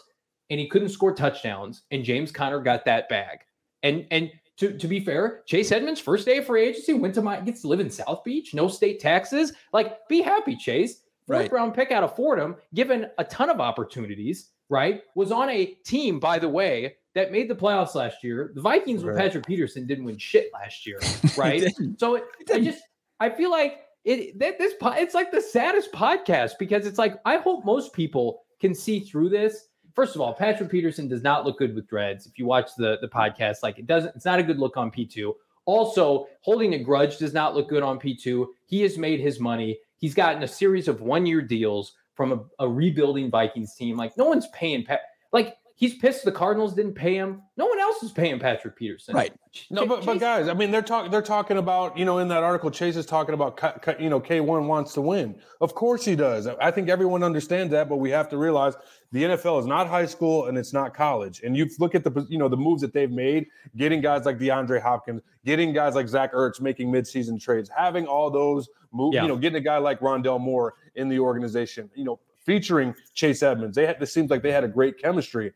and he couldn't score touchdowns. And James Conner got that bag. And and to, to be fair, Chase Edmonds, first day of free agency, went to my gets to live in South Beach, no state taxes. Like, be happy, Chase. Fourth right. round pick out of Fordham, given a ton of opportunities, right? Was on a team, by the way, that made the playoffs last year. The Vikings right. with Patrick Peterson didn't win shit last year, right? so it, I just I feel like it that this it's like the saddest podcast because it's like I hope most people can see through this. First of all, Patrick Peterson does not look good with dreads. If you watch the the podcast, like it doesn't, it's not a good look on P two. Also, holding a grudge does not look good on P two. He has made his money. He's gotten a series of one year deals from a, a, rebuilding Vikings team. Like no one's paying. Pa- like he's pissed the Cardinals didn't pay him. No one else is paying Patrick Peterson. Right. No, but, but guys, I mean, they're talking. They're talking about you know in that article, Chase is talking about you know K one wants to win. Of course he does. I think everyone understands that, but we have to realize the NFL is not high school and it's not college. And you look at the you know the moves that they've made, getting guys like DeAndre Hopkins, getting guys like Zach Ertz making midseason trades, having all those moves, yeah. you know, getting a guy like Rondale Moore in the organization, you know, featuring Chase Edmonds. They had, it seems like they had a great chemistry.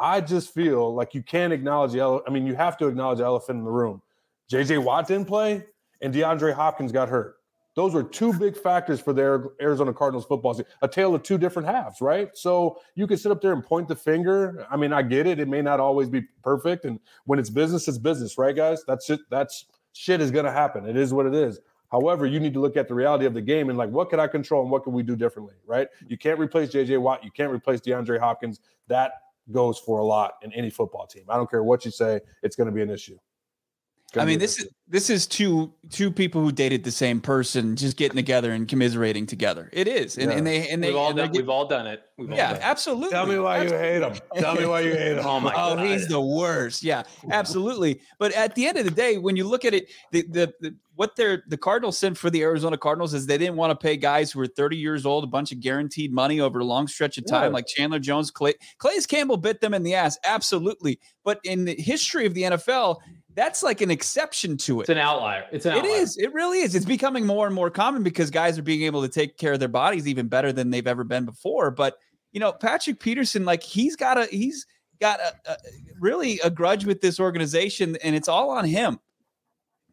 I just feel like you can't acknowledge the ele- I mean, you have to acknowledge the elephant in the room. JJ Watt didn't play, and DeAndre Hopkins got hurt. Those were two big factors for their Arizona Cardinals football season. A tale of two different halves, right? So you can sit up there and point the finger. I mean, I get it. It may not always be perfect, and when it's business, it's business, right, guys? That's it. That's shit is going to happen. It is what it is. However, you need to look at the reality of the game and like, what can I control and what can we do differently, right? You can't replace JJ Watt. You can't replace DeAndre Hopkins. That goes for a lot in any football team. I don't care what you say, it's going to be an issue. I mean, this is this is two two people who dated the same person just getting together and commiserating together. It is, and, yeah. and they and they we've all, done, get, we've all done it. We've yeah, done absolutely. Tell me why absolutely. you hate him. Tell me why you hate him. oh my oh, god, oh, he's the worst. Yeah, absolutely. But at the end of the day, when you look at it, the the, the what they're the Cardinals sent for the Arizona Cardinals is they didn't want to pay guys who were 30 years old a bunch of guaranteed money over a long stretch of time, yeah. like Chandler Jones, Clay, Calais Campbell bit them in the ass, absolutely. But in the history of the NFL, that's like an exception to it. It's an outlier. It's an outlier. It is. It really is. It's becoming more and more common because guys are being able to take care of their bodies even better than they've ever been before. But you know, Patrick Peterson, like he's got a he's got a, a really a grudge with this organization, and it's all on him.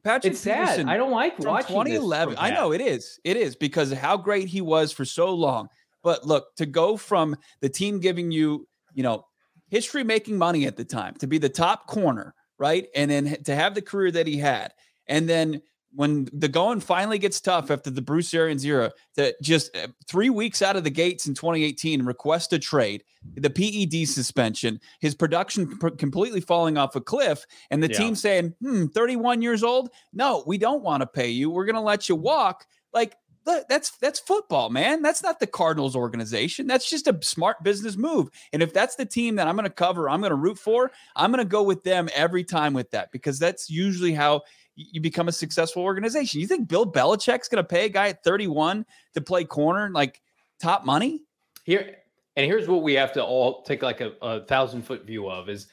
Patrick it's Peterson, sad. I don't like watching 2011. I know it is. It is because how great he was for so long. But look, to go from the team giving you, you know, history making money at the time to be the top corner right? And then to have the career that he had. And then when the going finally gets tough after the Bruce Arians era, to just uh, three weeks out of the gates in 2018, request a trade, the PED suspension, his production pr- completely falling off a cliff, and the yeah. team saying, hmm, 31 years old? No, we don't want to pay you. We're going to let you walk. Like, that's that's football, man. That's not the Cardinals organization. That's just a smart business move. And if that's the team that I'm going to cover, I'm going to root for, I'm going to go with them every time with that because that's usually how you become a successful organization. You think Bill Belichick's going to pay a guy at 31 to play corner like top money? Here and here's what we have to all take like a, a thousand foot view of is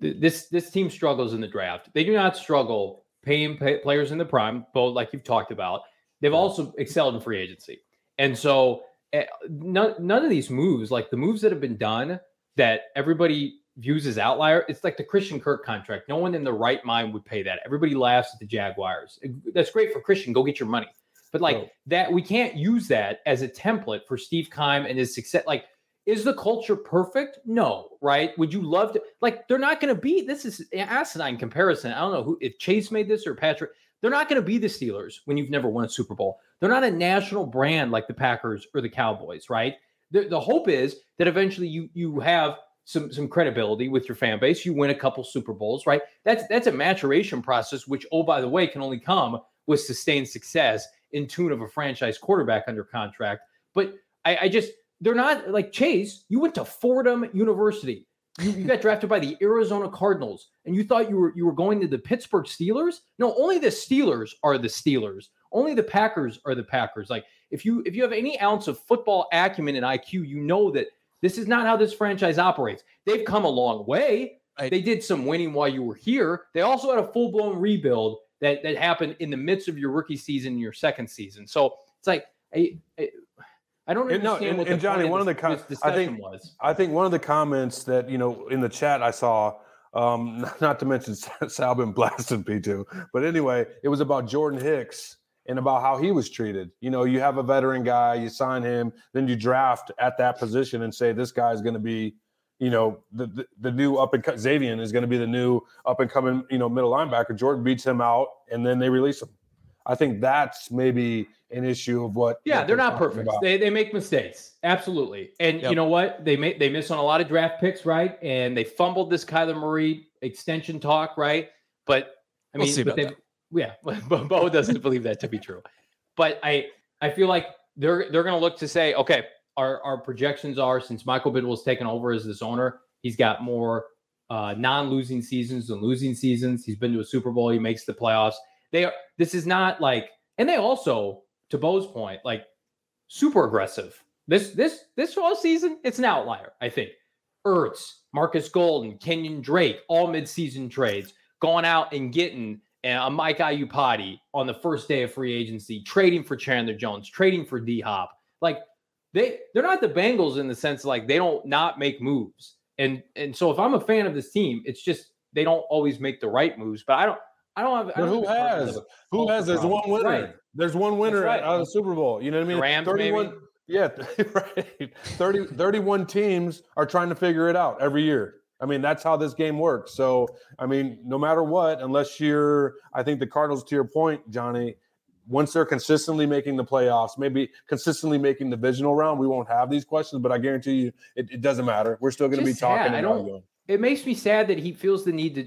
this this team struggles in the draft. They do not struggle paying pay, players in the prime, both like you've talked about They've also excelled in free agency. And so uh, none, none of these moves, like the moves that have been done that everybody views as outlier, it's like the Christian Kirk contract. No one in the right mind would pay that. Everybody laughs at the Jaguars. That's great for Christian. Go get your money. But like oh. that, we can't use that as a template for Steve Keim and his success. Like, is the culture perfect? No, right? Would you love to? Like, they're not going to be. This is asinine comparison. I don't know who if Chase made this or Patrick. They're not going to be the Steelers when you've never won a Super Bowl. They're not a national brand like the Packers or the Cowboys, right? The, the hope is that eventually you you have some some credibility with your fan base. You win a couple Super Bowls, right? That's that's a maturation process, which oh by the way can only come with sustained success in tune of a franchise quarterback under contract. But I, I just they're not like Chase. You went to Fordham University. You, you got drafted by the Arizona Cardinals, and you thought you were you were going to the Pittsburgh Steelers. No, only the Steelers are the Steelers. Only the Packers are the Packers. Like if you if you have any ounce of football acumen and IQ, you know that this is not how this franchise operates. They've come a long way. Right. They did some winning while you were here. They also had a full blown rebuild that that happened in the midst of your rookie season, your second season. So it's like, I, I, I don't And no, understand and- what and the Johnny, one of the com- I think- was. I think one of the comments that you know in the chat I saw, um, not to mention Sal been blasting P2, but anyway, it was about Jordan Hicks and about how he was treated. You know, you have a veteran guy, you sign him, then you draft at that position and say this guy is going to be, you know, the, the the new up and Xavier is going to be the new up and coming, you know, middle linebacker. Jordan beats him out, and then they release him. I think that's maybe an issue of what. Yeah, what they're not perfect. about. They, they make mistakes. Absolutely. And Yep. you know what? They may, they miss on a lot of draft picks, right? And they fumbled this Kyler Murray extension talk, right? But I We'll mean, see but about they, yeah, but Bo doesn't believe that to be true. But I I feel like they're they're going to look to say, okay, our our projections are since Michael Bidwill's taken over as this owner, he's got more uh, non-losing seasons than losing seasons. He's been to a Super Bowl. He makes the playoffs. They are. This is not like, and they also, to Bo's point, like super aggressive. This this this all season, it's an outlier. I think. Ertz, Marcus Golden, Kenyon Drake, all midseason trades, going out and getting uh, a Mike Iupati on the first day of free agency, trading for Chandler Jones, trading for D Hop. Like they they're not the Bengals in the sense like they don't not make moves. And and so if I'm a fan of this team, it's just they don't always make the right moves. But I don't I don't have. I don't who think the Cardinals has? Who has? There's one winner. Right. There's one winner right. out of the Super Bowl. You know what I mean? Rams, maybe? Yeah, right. 30, 31 teams are trying to figure it out every year. I mean, that's how this game works. So, I mean, no matter what, unless you're, I think the Cardinals, to your point, Johnny, once they're consistently making the playoffs, maybe consistently making the divisional round, we won't have these questions. But I guarantee you, it, it doesn't matter. We're still going to be talking. I don't- arguing. It makes me sad that he feels the need to.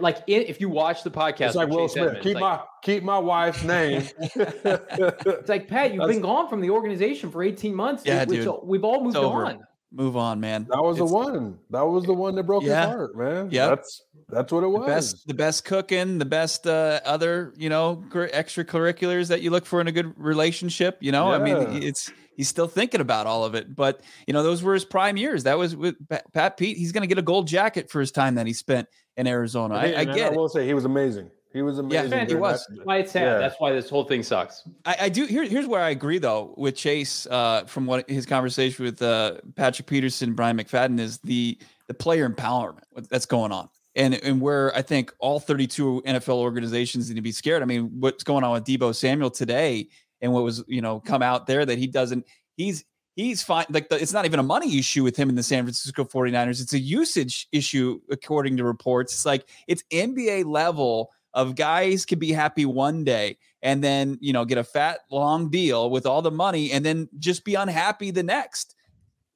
Like in, if you watch the podcast, It's like Will Chase Smith. Edmonds, Keep like- my keep my wife's name. It's like Pat, you've That's- been gone from the organization for 18 months. Yeah, which dude. We've all moved on. Move on, man. That was the one. That was the one that broke Yeah. his heart, man. Yeah, That's that's what it The was. best, the best cooking, the best uh, other, you know, extracurriculars that you look for in a good relationship. You know, I mean, it's he's still thinking about all of it. But you know, those were his prime years. That was with Pat Pete. He's going to get a gold jacket for his time that he spent in Arizona. I, I And get I it. will say he was amazing. He was amazing. Man, he was. that- Why it's sad. Yeah. That's why this whole thing sucks. I, I do. Here, here's where I agree, though, with Chase uh, from what his conversation with uh, Patrick Peterson, Bryant McFadden is the the player empowerment that's going on, and and where I think all 32 NFL organizations need to be scared. I mean, what's going on with Deebo Samuel today, and what was you know come out there that he doesn't. He's he's fine. Like the, it's not even a money issue with him in the San Francisco 49ers. It's a usage issue, according to reports. It's like it's NBA level of guys can be happy one day and then you know get a fat long deal with all the money and then just be unhappy the next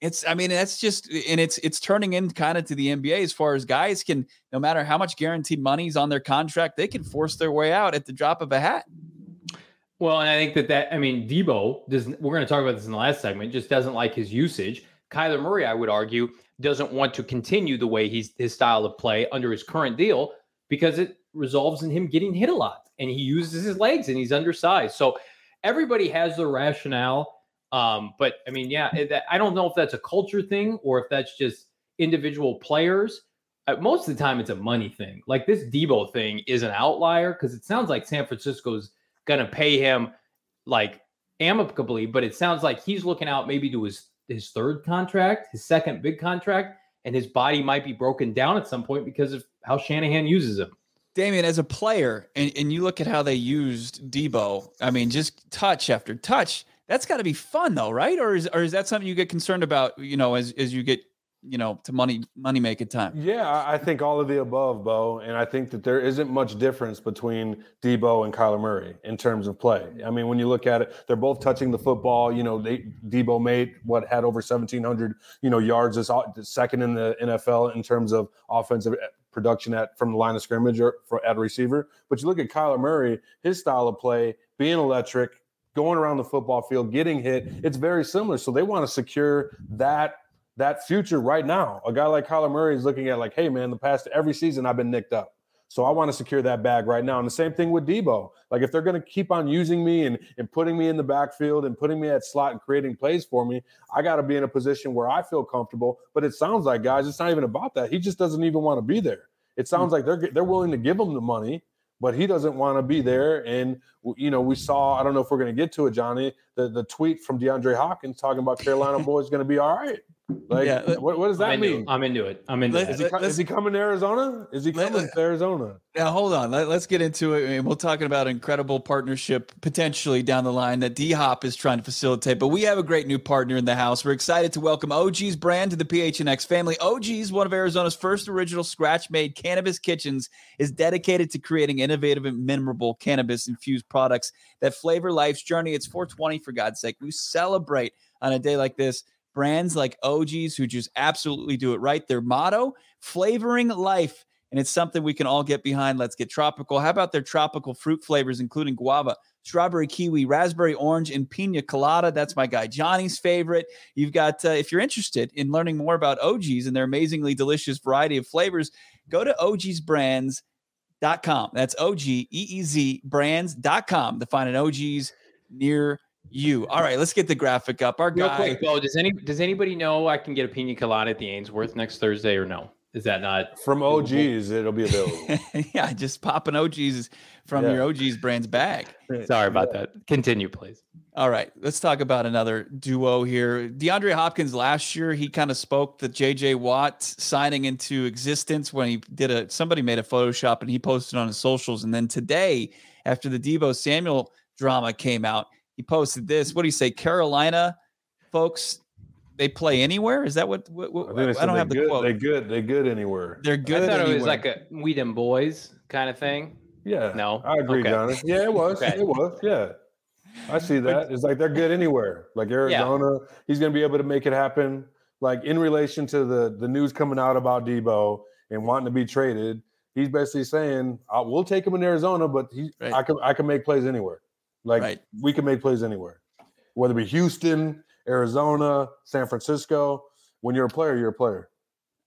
it's i mean that's just and it's it's turning in kind of to the nba as far as guys can no matter how much guaranteed money's on their contract they can force their way out at the drop of a hat Well, and I think that that I mean Deebo doesn't. We're going to talk about this in the last segment. Just doesn't like his usage. Kyler Murray, I would argue, doesn't want to continue the way he's his style of play under his current deal because it resolves in him getting hit a lot, and he uses his legs and he's undersized. So everybody has their rationale. Um, but I mean, yeah, that, I don't know if that's a culture thing or if that's just individual players. Uh, most of the time, it's a money thing. Like this Deebo thing is an outlier because it sounds like San Francisco's going to pay him like amicably, but it sounds like he's looking out maybe to his his third contract, his second big contract, and his body might be broken down at some point because of how Shanahan uses him. Damien, as a player, and, and you look at how they used Deebo, I mean, just touch after touch. That's got to be fun, though, right? Or is or is that something you get concerned about? You know, as as you get you know to money money making time. Yeah, I I think all of the above, Bo. And I think that there isn't much difference between Deebo and Kyler Murray in terms of play. I mean, when you look at it, they're both touching the football. You know, they Deebo made what had over 1,700 you know yards, this second in the NFL in terms of offensive production at from the line of scrimmage or for at receiver. But you look at Kyler Murray, his style of play, being electric, going around the football field, getting hit. It's very similar. So they want to secure that that future right now. A guy like Kyler Murray is looking at like, hey man, the past every season I've been nicked up. So I want to secure that bag right now. And the same thing with Deebo. Like if they're going to keep on using me and, and putting me in the backfield and putting me at slot and creating plays for me, I got to be in a position where I feel comfortable. But it sounds like guys, it's not even about that. He just doesn't even want to be there. It hmm. sounds like they're they're willing to give him the money, but he doesn't want to be there. And you know, we saw. I don't know if we're going to get to it, Johnny. The the tweet from DeAndre Hopkins talking about Carolina boys going to be all right. Like, yeah, what, what, does that I'm mean? I'm into it. I'm into it. Is he, is he coming to Arizona? Is he coming let, to Arizona? Now, hold on. Let, us get into it. And we're talking about an incredible partnership potentially down the line that D Hop is trying to facilitate. But we have a great new partner in the house. We're excited to welcome OG's brand to the PHNX family. OG's, one of Arizona's first original scratch made cannabis kitchens, is dedicated to creating innovative and memorable cannabis infused products that flavor life's journey. It's 420, for God's sake. We celebrate on a day like this brands like OG's who just absolutely do it right. Their motto, flavoring life. And it's something we can all get behind. Let's get tropical. How about their tropical fruit flavors, including guava, strawberry, kiwi, raspberry, orange, and pina colada? That's my guy Johnny's favorite. You've got, uh, if you're interested in learning more about OG's and their amazingly delicious variety of flavors, go to OG'sbrands.com. That's O G E E Z brands.com to find an OG's near you. All right, let's get the graphic up. Our Real guy. quick, Bo, does any does anybody know I can get a pina colada at the Ainsworth next Thursday or no? Is that not from OGs? It'll be available. yeah, just popping OGs from yeah. your OGs brands bag. Sorry about yeah. that. Continue, please. All right, let's talk about another duo here. DeAndre Hopkins last year, he kind of spoke the JJ Watt signing into existence when he did a somebody made a Photoshop and he posted on his socials. And then today, after the Deebo Samuel drama came out, he posted this. What do you say, Carolina folks? They play anywhere? Is that what? what, what I, I, don't have the good, quote. They good. They good anywhere. They're good. I thought anywhere. it was like a we them boys kind of thing. Yeah. No. I agree, okay. Johnny. Yeah, it was. okay. It was. Yeah. I see that. It's like they're good anywhere. Like Arizona, yeah. he's going to be able to make it happen. Like in relation to the the news coming out about Deebo and wanting to be traded, he's basically saying, "We'll take him in Arizona, but he, right. I can I can make plays anywhere." Like right. we can make plays anywhere, whether it be Houston, Arizona, San Francisco. When you're a player, you're a player.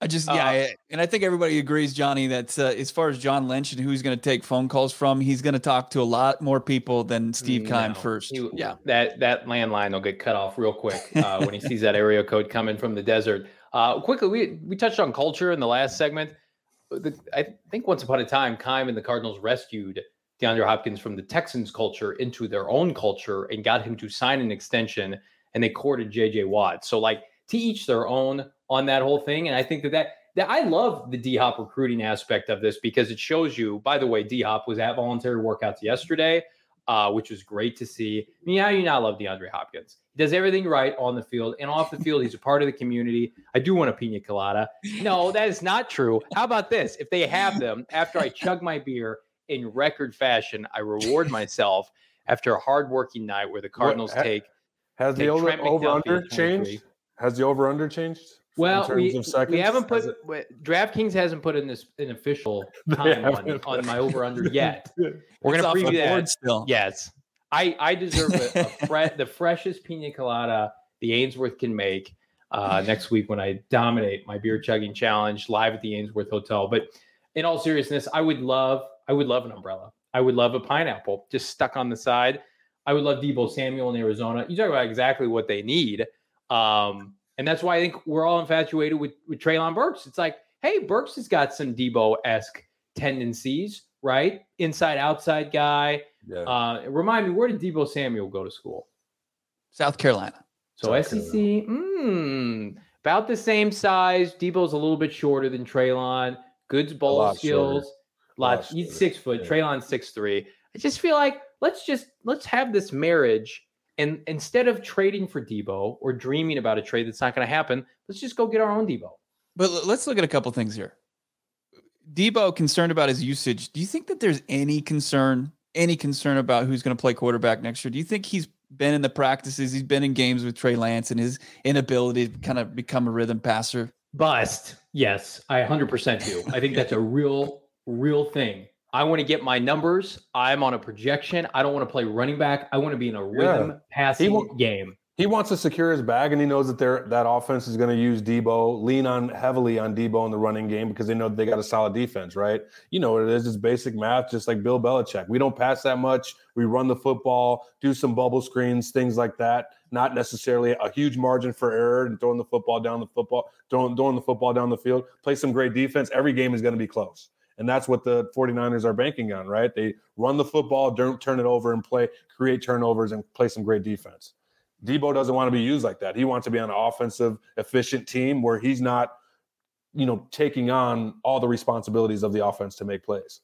I just yeah, uh, I, and I think everybody agrees, Johnny, that uh, as far as John Lynch and who's going to take phone calls from, he's going to talk to a lot more people than Steve no, Keim first. He, yeah, that that landline will get cut off real quick uh, when he sees that area code coming from the desert. Uh, quickly, we we touched on culture in the last segment. The, I think once upon a time, Keim and the Cardinals rescued DeAndre Hopkins from the Texans culture into their own culture and got him to sign an extension and they courted JJ Watt. So like to each their own on that whole thing. And I think that that, that I love the D Hop recruiting aspect of this because it shows you, by the way, D Hop was at voluntary workouts yesterday, uh, which was great to see. How you not love DeAndre Hopkins? He does everything right on the field and off the field. He's a part of the community. I do want a pina colada. No, that is not true. How about this? If they have them after I chug my beer in record fashion. I reward myself after a hardworking night where the Cardinals what, ha, take. Has take the over, over under changed? Has the over under changed? Well, we, we haven't put DraftKings hasn't put in this an official time on, on, my over under yet. We're gonna preview that still. Yes, I I deserve a, a fre- the freshest pina colada the Ainsworth can make uh, next week when I dominate my beer chugging challenge live at the Ainsworth Hotel. But in all seriousness, I would love I would love an umbrella. I would love a pineapple just stuck on the side. I would love Deebo Samuel in Arizona. You talk about exactly what they need. Um, and that's why I think we're all infatuated with, with Treylon Burks. It's like, hey, Burks has got some Deebo esque tendencies, right? Inside outside guy. Yeah. Uh, remind me, where did Deebo Samuel go to school? South Carolina. So South SEC, mm, about the same size. Deebo's a little bit shorter than Treylon. Goods ball skills. Shorter. Lots. He's six foot. Yeah. Treylon's six three. I just feel like let's just let's have this marriage, and instead of trading for Deebo or dreaming about a trade that's not going to happen, let's just go get our own Deebo. But let's look at a couple things here. Deebo concerned about his usage. Do you think that there's any concern, any concern about who's going to play quarterback next year? Do you think he's been in the practices, he's been in games with Trey Lance, and his inability to kind of become a rhythm passer? Bust. Yes, I 100% do. I think that's a real real thing. I want to get my numbers. I'm on a projection. I don't want to play running back. I want to be in a rhythm yeah. passing he game. He wants to secure his bag, and he knows that that offense is going to use Deebo, lean on heavily on Deebo in the running game because they know they got a solid defense, right? You know what it is. It's basic math, just like Bill Belichick. We don't pass that much. We run the football, do some bubble screens, things like that. Not necessarily a huge margin for error and throwing the football down the football, throwing, throwing the football down the field. Play some great defense. Every game is going to be close And that's what the 49ers are banking on, right? They run the football, don't turn it over and play, create turnovers and play some great defense. Deebo doesn't want to be used like that. He wants to be on an offensive, efficient team where he's not, you know, taking on all the responsibilities of the offense to make plays.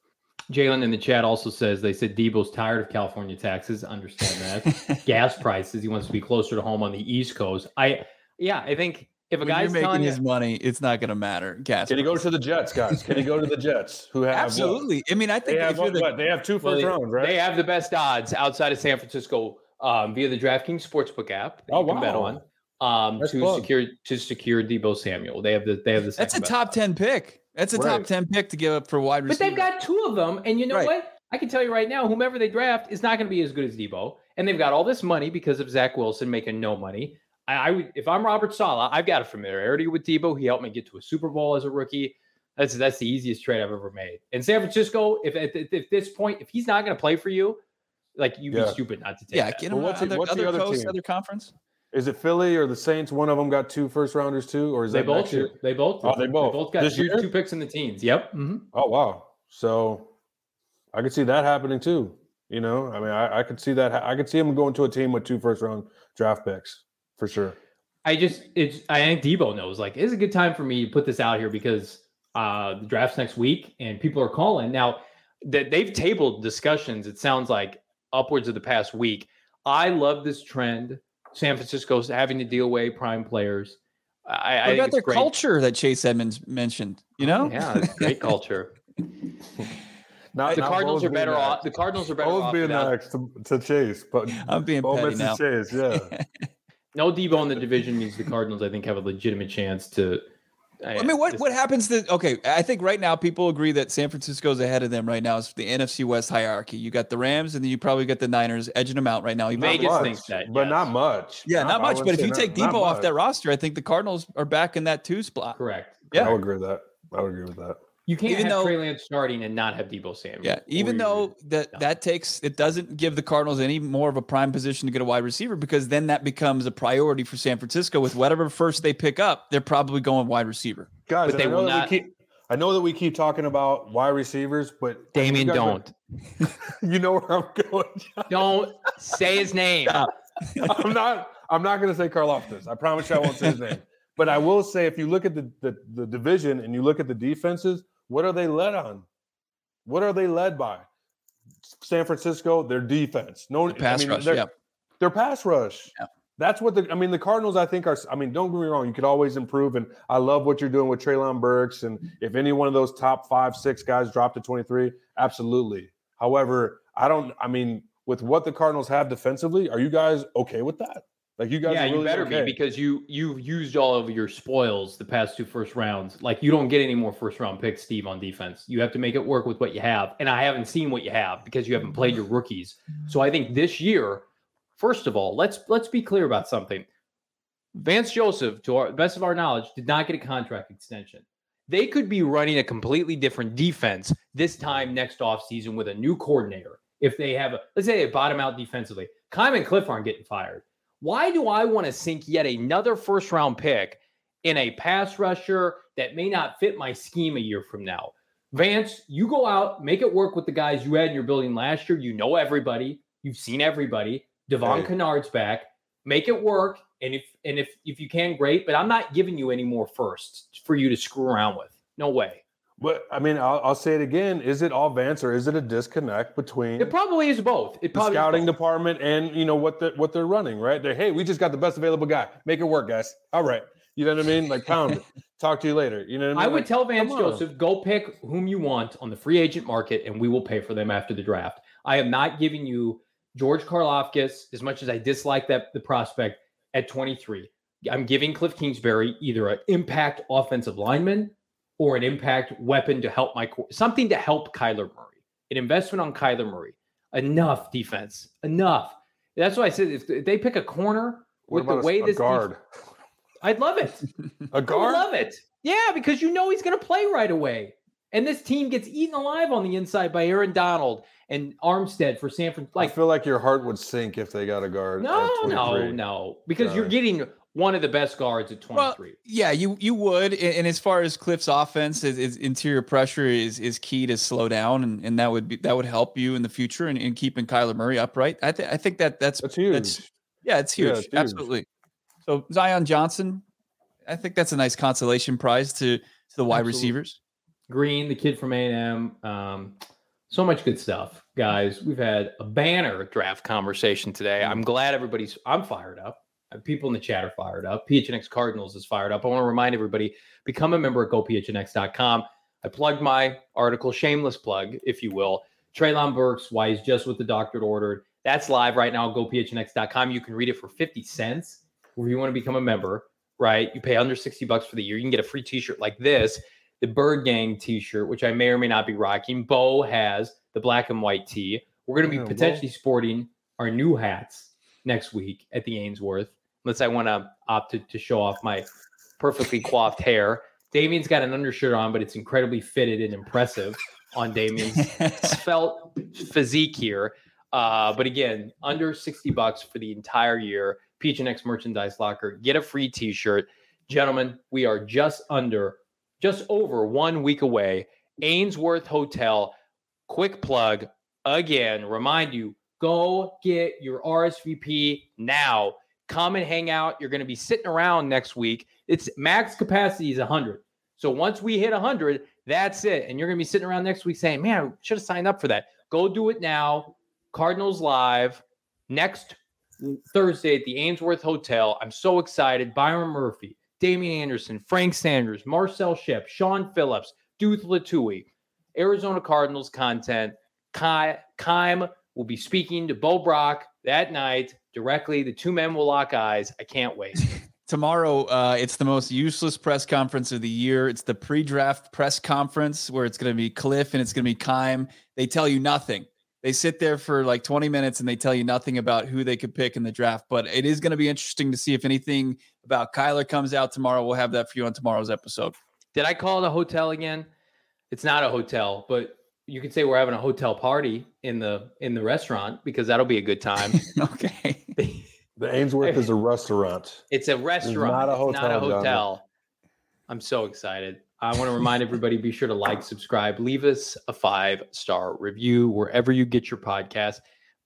Jalen in the chat also says they said Deebo's tired of California taxes. Understand that. Gas prices. He wants to be closer to home on the East Coast. I, yeah, I think if a When guy's you're making telling his you, money, it's not going to matter. Gas. Can he go to the Jets, guys? Can he go to the Jets? Who have what? Absolutely. I mean, I They think have what, the what? They have two well, first rounds, right? they have the best odds outside of San Francisco um, via the DraftKings Sportsbook app. that Oh, you can bet wow. on um, to plug. secure to secure Deebo Samuel. They have the they have the that's a second best top ten pick. That's a top ten pick to give up for wide But they've got two of them, and you know Right. what? I can tell you right now, whomever they draft is not going to be as good as Deebo, and they've got all this money because of Zach Wilson making no money. I, I would, if I'm Robert Saleh, I've got a familiarity with Deebo. He helped me get to a Super Bowl as a rookie. That's that's the easiest trade I've ever made. And San Francisco, if at, at, at this point, if he's not going to play for you, like you'd Yeah. be stupid not to take. yeah, that. get Well, him what's the- other, what's the other other coast, team? other conference. Is it Philly or the Saints? One of them got two first rounders too, or is They that both year? They both. Oh, they both. Both got This two, two picks in the teens. Yep. Mhm. Oh wow! So I could see that happening too. You know, I mean, I, I could see that. I could see him going to a team with two first round draft picks for sure. I just it's I think Deebo knows like it's a good time for me to put this out here because uh the draft's next week and people are calling now that they've tabled discussions. It sounds like upwards of the past week. I love this trend. San Francisco's having to deal away prime players. I, I What think about their great. culture that Chase Edmonds mentioned? You know, Yeah, great culture. Not, The not Cardinals Bo's are better being off. The Cardinals are better Bo's off being without next to, to Chase, but I'm being Bo petty now. misses Chase. Yeah, no Deebo in the division means the Cardinals. I think have a legitimate chance to. I mean, what what happens to? Okay, I think right now people agree that San Francisco's ahead of them right now. It's the NFC West hierarchy. You got the Rams, and then you probably got the Niners edging them out right now. Even Vegas much, thinks that, but yes. not much. yeah, not I much. But if you not- take not Deebo off that roster, I think the Cardinals are back in that two spot. Correct. Yeah. I would agree with that. I would agree with that. You can't Even have though- Trey Lance starting and not have Deebo Samuel. Yeah, even though that No. that takes it doesn't give the Cardinals any more of a prime position to get a wide receiver because then that becomes a priority for San Francisco with whatever first they pick up, they're probably going wide receiver. Guys, But they I know will that not- We keep, I know that we keep talking about wide receivers, but I Damien, you guys are- don't You know where I'm going. Don't say his name. I'm not. I'm not going to say Karlaftis. I promise you, I won't say his name. But I will say, if you look at the, the the division and you look at the defenses, what are they led on? What are they led by? San Francisco, their defense. No The pass I mean, rush, Their, yeah. their pass rush. Yeah. That's what the. I mean, the Cardinals. I think are. I mean, don't get me wrong. You could always improve, and I love what you're doing with Treylon Burks. And mm-hmm. if any one of those top five, six guys drop to 23, absolutely. However, I don't. I mean, with what the Cardinals have defensively, are you guys okay with that? Like you guys? yeah, are really you better okay. be because you you've used all of your spoils the past two first rounds. Like you don't get any more first round picks, Steve, on defense. You have to make it work with what you have, and I haven't seen what you have because you haven't played your rookies. So I think this year, first of all, let's let's be clear about something. Vance Joseph, to our best of our knowledge, did not get a contract extension. They could be running a completely different defense this time next offseason with a new coordinator. If they have, a, let's say they bottom out defensively, Kyle and Cliff aren't getting fired. Why do I want to sink yet another first round pick in a pass rusher that may not fit my scheme a year from now? Vance, you go out, make it work with the guys you had in your building last year. You know everybody, you've seen everybody. Devon Hey. Kennard's back. Make it work. And if and if if you can, great. But I'm not giving you any more firsts for you to screw around with. No way. But I mean, I'll, I'll say it again: Is it all Vance, or is it a disconnect between It probably is both. It probably is scouting both. department and you know what the what they're running? Right? They're hey, we just got the best available guy. Make it work, guys. All right. You know what I mean? Like pound it. Talk to you later. You know what I mean? I would Like, tell Vance. Joseph, go pick whom you want on the free agent market, and we will pay for them after the draft. I am not giving you George Karlaftis as much as I dislike that the prospect at 23. I'm giving Cliff Kingsbury either an impact offensive lineman or an impact weapon to help my core, something to help Kyler Murray, an investment on Kyler Murray. Enough defense, enough. That's why I said if they pick a corner with the about a- way a this def- guard? I'd love it. A I guard? love it. Yeah, because you know he's going to play right away. And this team gets eaten alive on the inside by Aaron Donald and Armstead for San Francisco. I feel like your heart would sink if they got a guard. no, no, no, because you're getting one of the best guards at 23. Well, yeah, you you would. And, and as far as Cliff's offense, his, his, interior pressure is is key to slow down, and, and that would be that would help you in the future and in, in, keeping Kyler Murray upright. I think I think that that's that's huge. That's, yeah, it's huge. Yeah, it's huge. Absolutely. So Zion Johnson, I think that's a nice consolation prize to to the wide Absolutely. receivers. Green, the kid from A&M. Um, so much good stuff, guys. We've had a banner draft conversation today. I'm glad everybody's. I'm fired up. Uh, people in the chat are fired up. PHNX Cardinals is fired up. I want to remind everybody become a member at gophnx.com. I plugged my article, shameless plug, if you will. Treylon Burks, why he's just what the doctor ordered. That's live right now. GoPHNX.com. You can read it for 50 cents. If you want to become a member, right? You pay under 60 bucks for the year. You can get a free t-shirt like this, the Bird Gang t-shirt, which I may or may not be rocking. Bo has the black and white tee. We're going to be oh, potentially sporting our new hats next week at the Ainsworth unless I want to opt to, to show off my perfectly coiffed hair. Damien's got an undershirt on, but it's incredibly fitted and impressive on Damien's felt physique here. Uh, but again, under 60 bucks for the entire year. PHNX merchandise locker. Get a free t-shirt. Gentlemen, we are just under, just over one week away. Ainsworth Hotel. Quick plug again. Remind you, go get your RSVP now come and hang out. You're going to be sitting around next week. It's max capacity is 100. So once we hit 100, that's it. And you're going to be sitting around next week saying, man, I should have signed up for that. Go do it now. Cardinals Live next Thursday at the Ainsworth Hotel. I'm so excited. Byron Murphy, Damien Anderson, Frank Sanders, Marcel Shipp, Sean Phillips, Deuce Lutui, Arizona Cardinals content. Keim will be speaking to Bo Brock that night directly. The two men will lock eyes. I can't wait. Tomorrow, uh, it's the most useless press conference of the year. It's the pre-draft press conference where it's going to be Cliff and it's going to be Keim. They tell you nothing. They sit there for like 20 minutes and they tell you nothing about who they could pick in the draft. But it is going to be interesting to see if anything about Kyler comes out tomorrow. We'll have that for you on tomorrow's episode. Did I call it a hotel again? It's not a hotel, but you could say we're having a hotel party in the in the restaurant because that'll be a good time. okay. the Ainsworth is a restaurant. It's a restaurant. It's not a hotel. not a hotel. I'm so excited. I want to remind everybody be sure to like, subscribe, leave us a five star review wherever you get your podcast.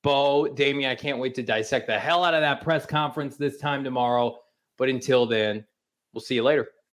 Bo, Damien, I can't wait to dissect the hell out of that press conference this time tomorrow. But until then, we'll see you later.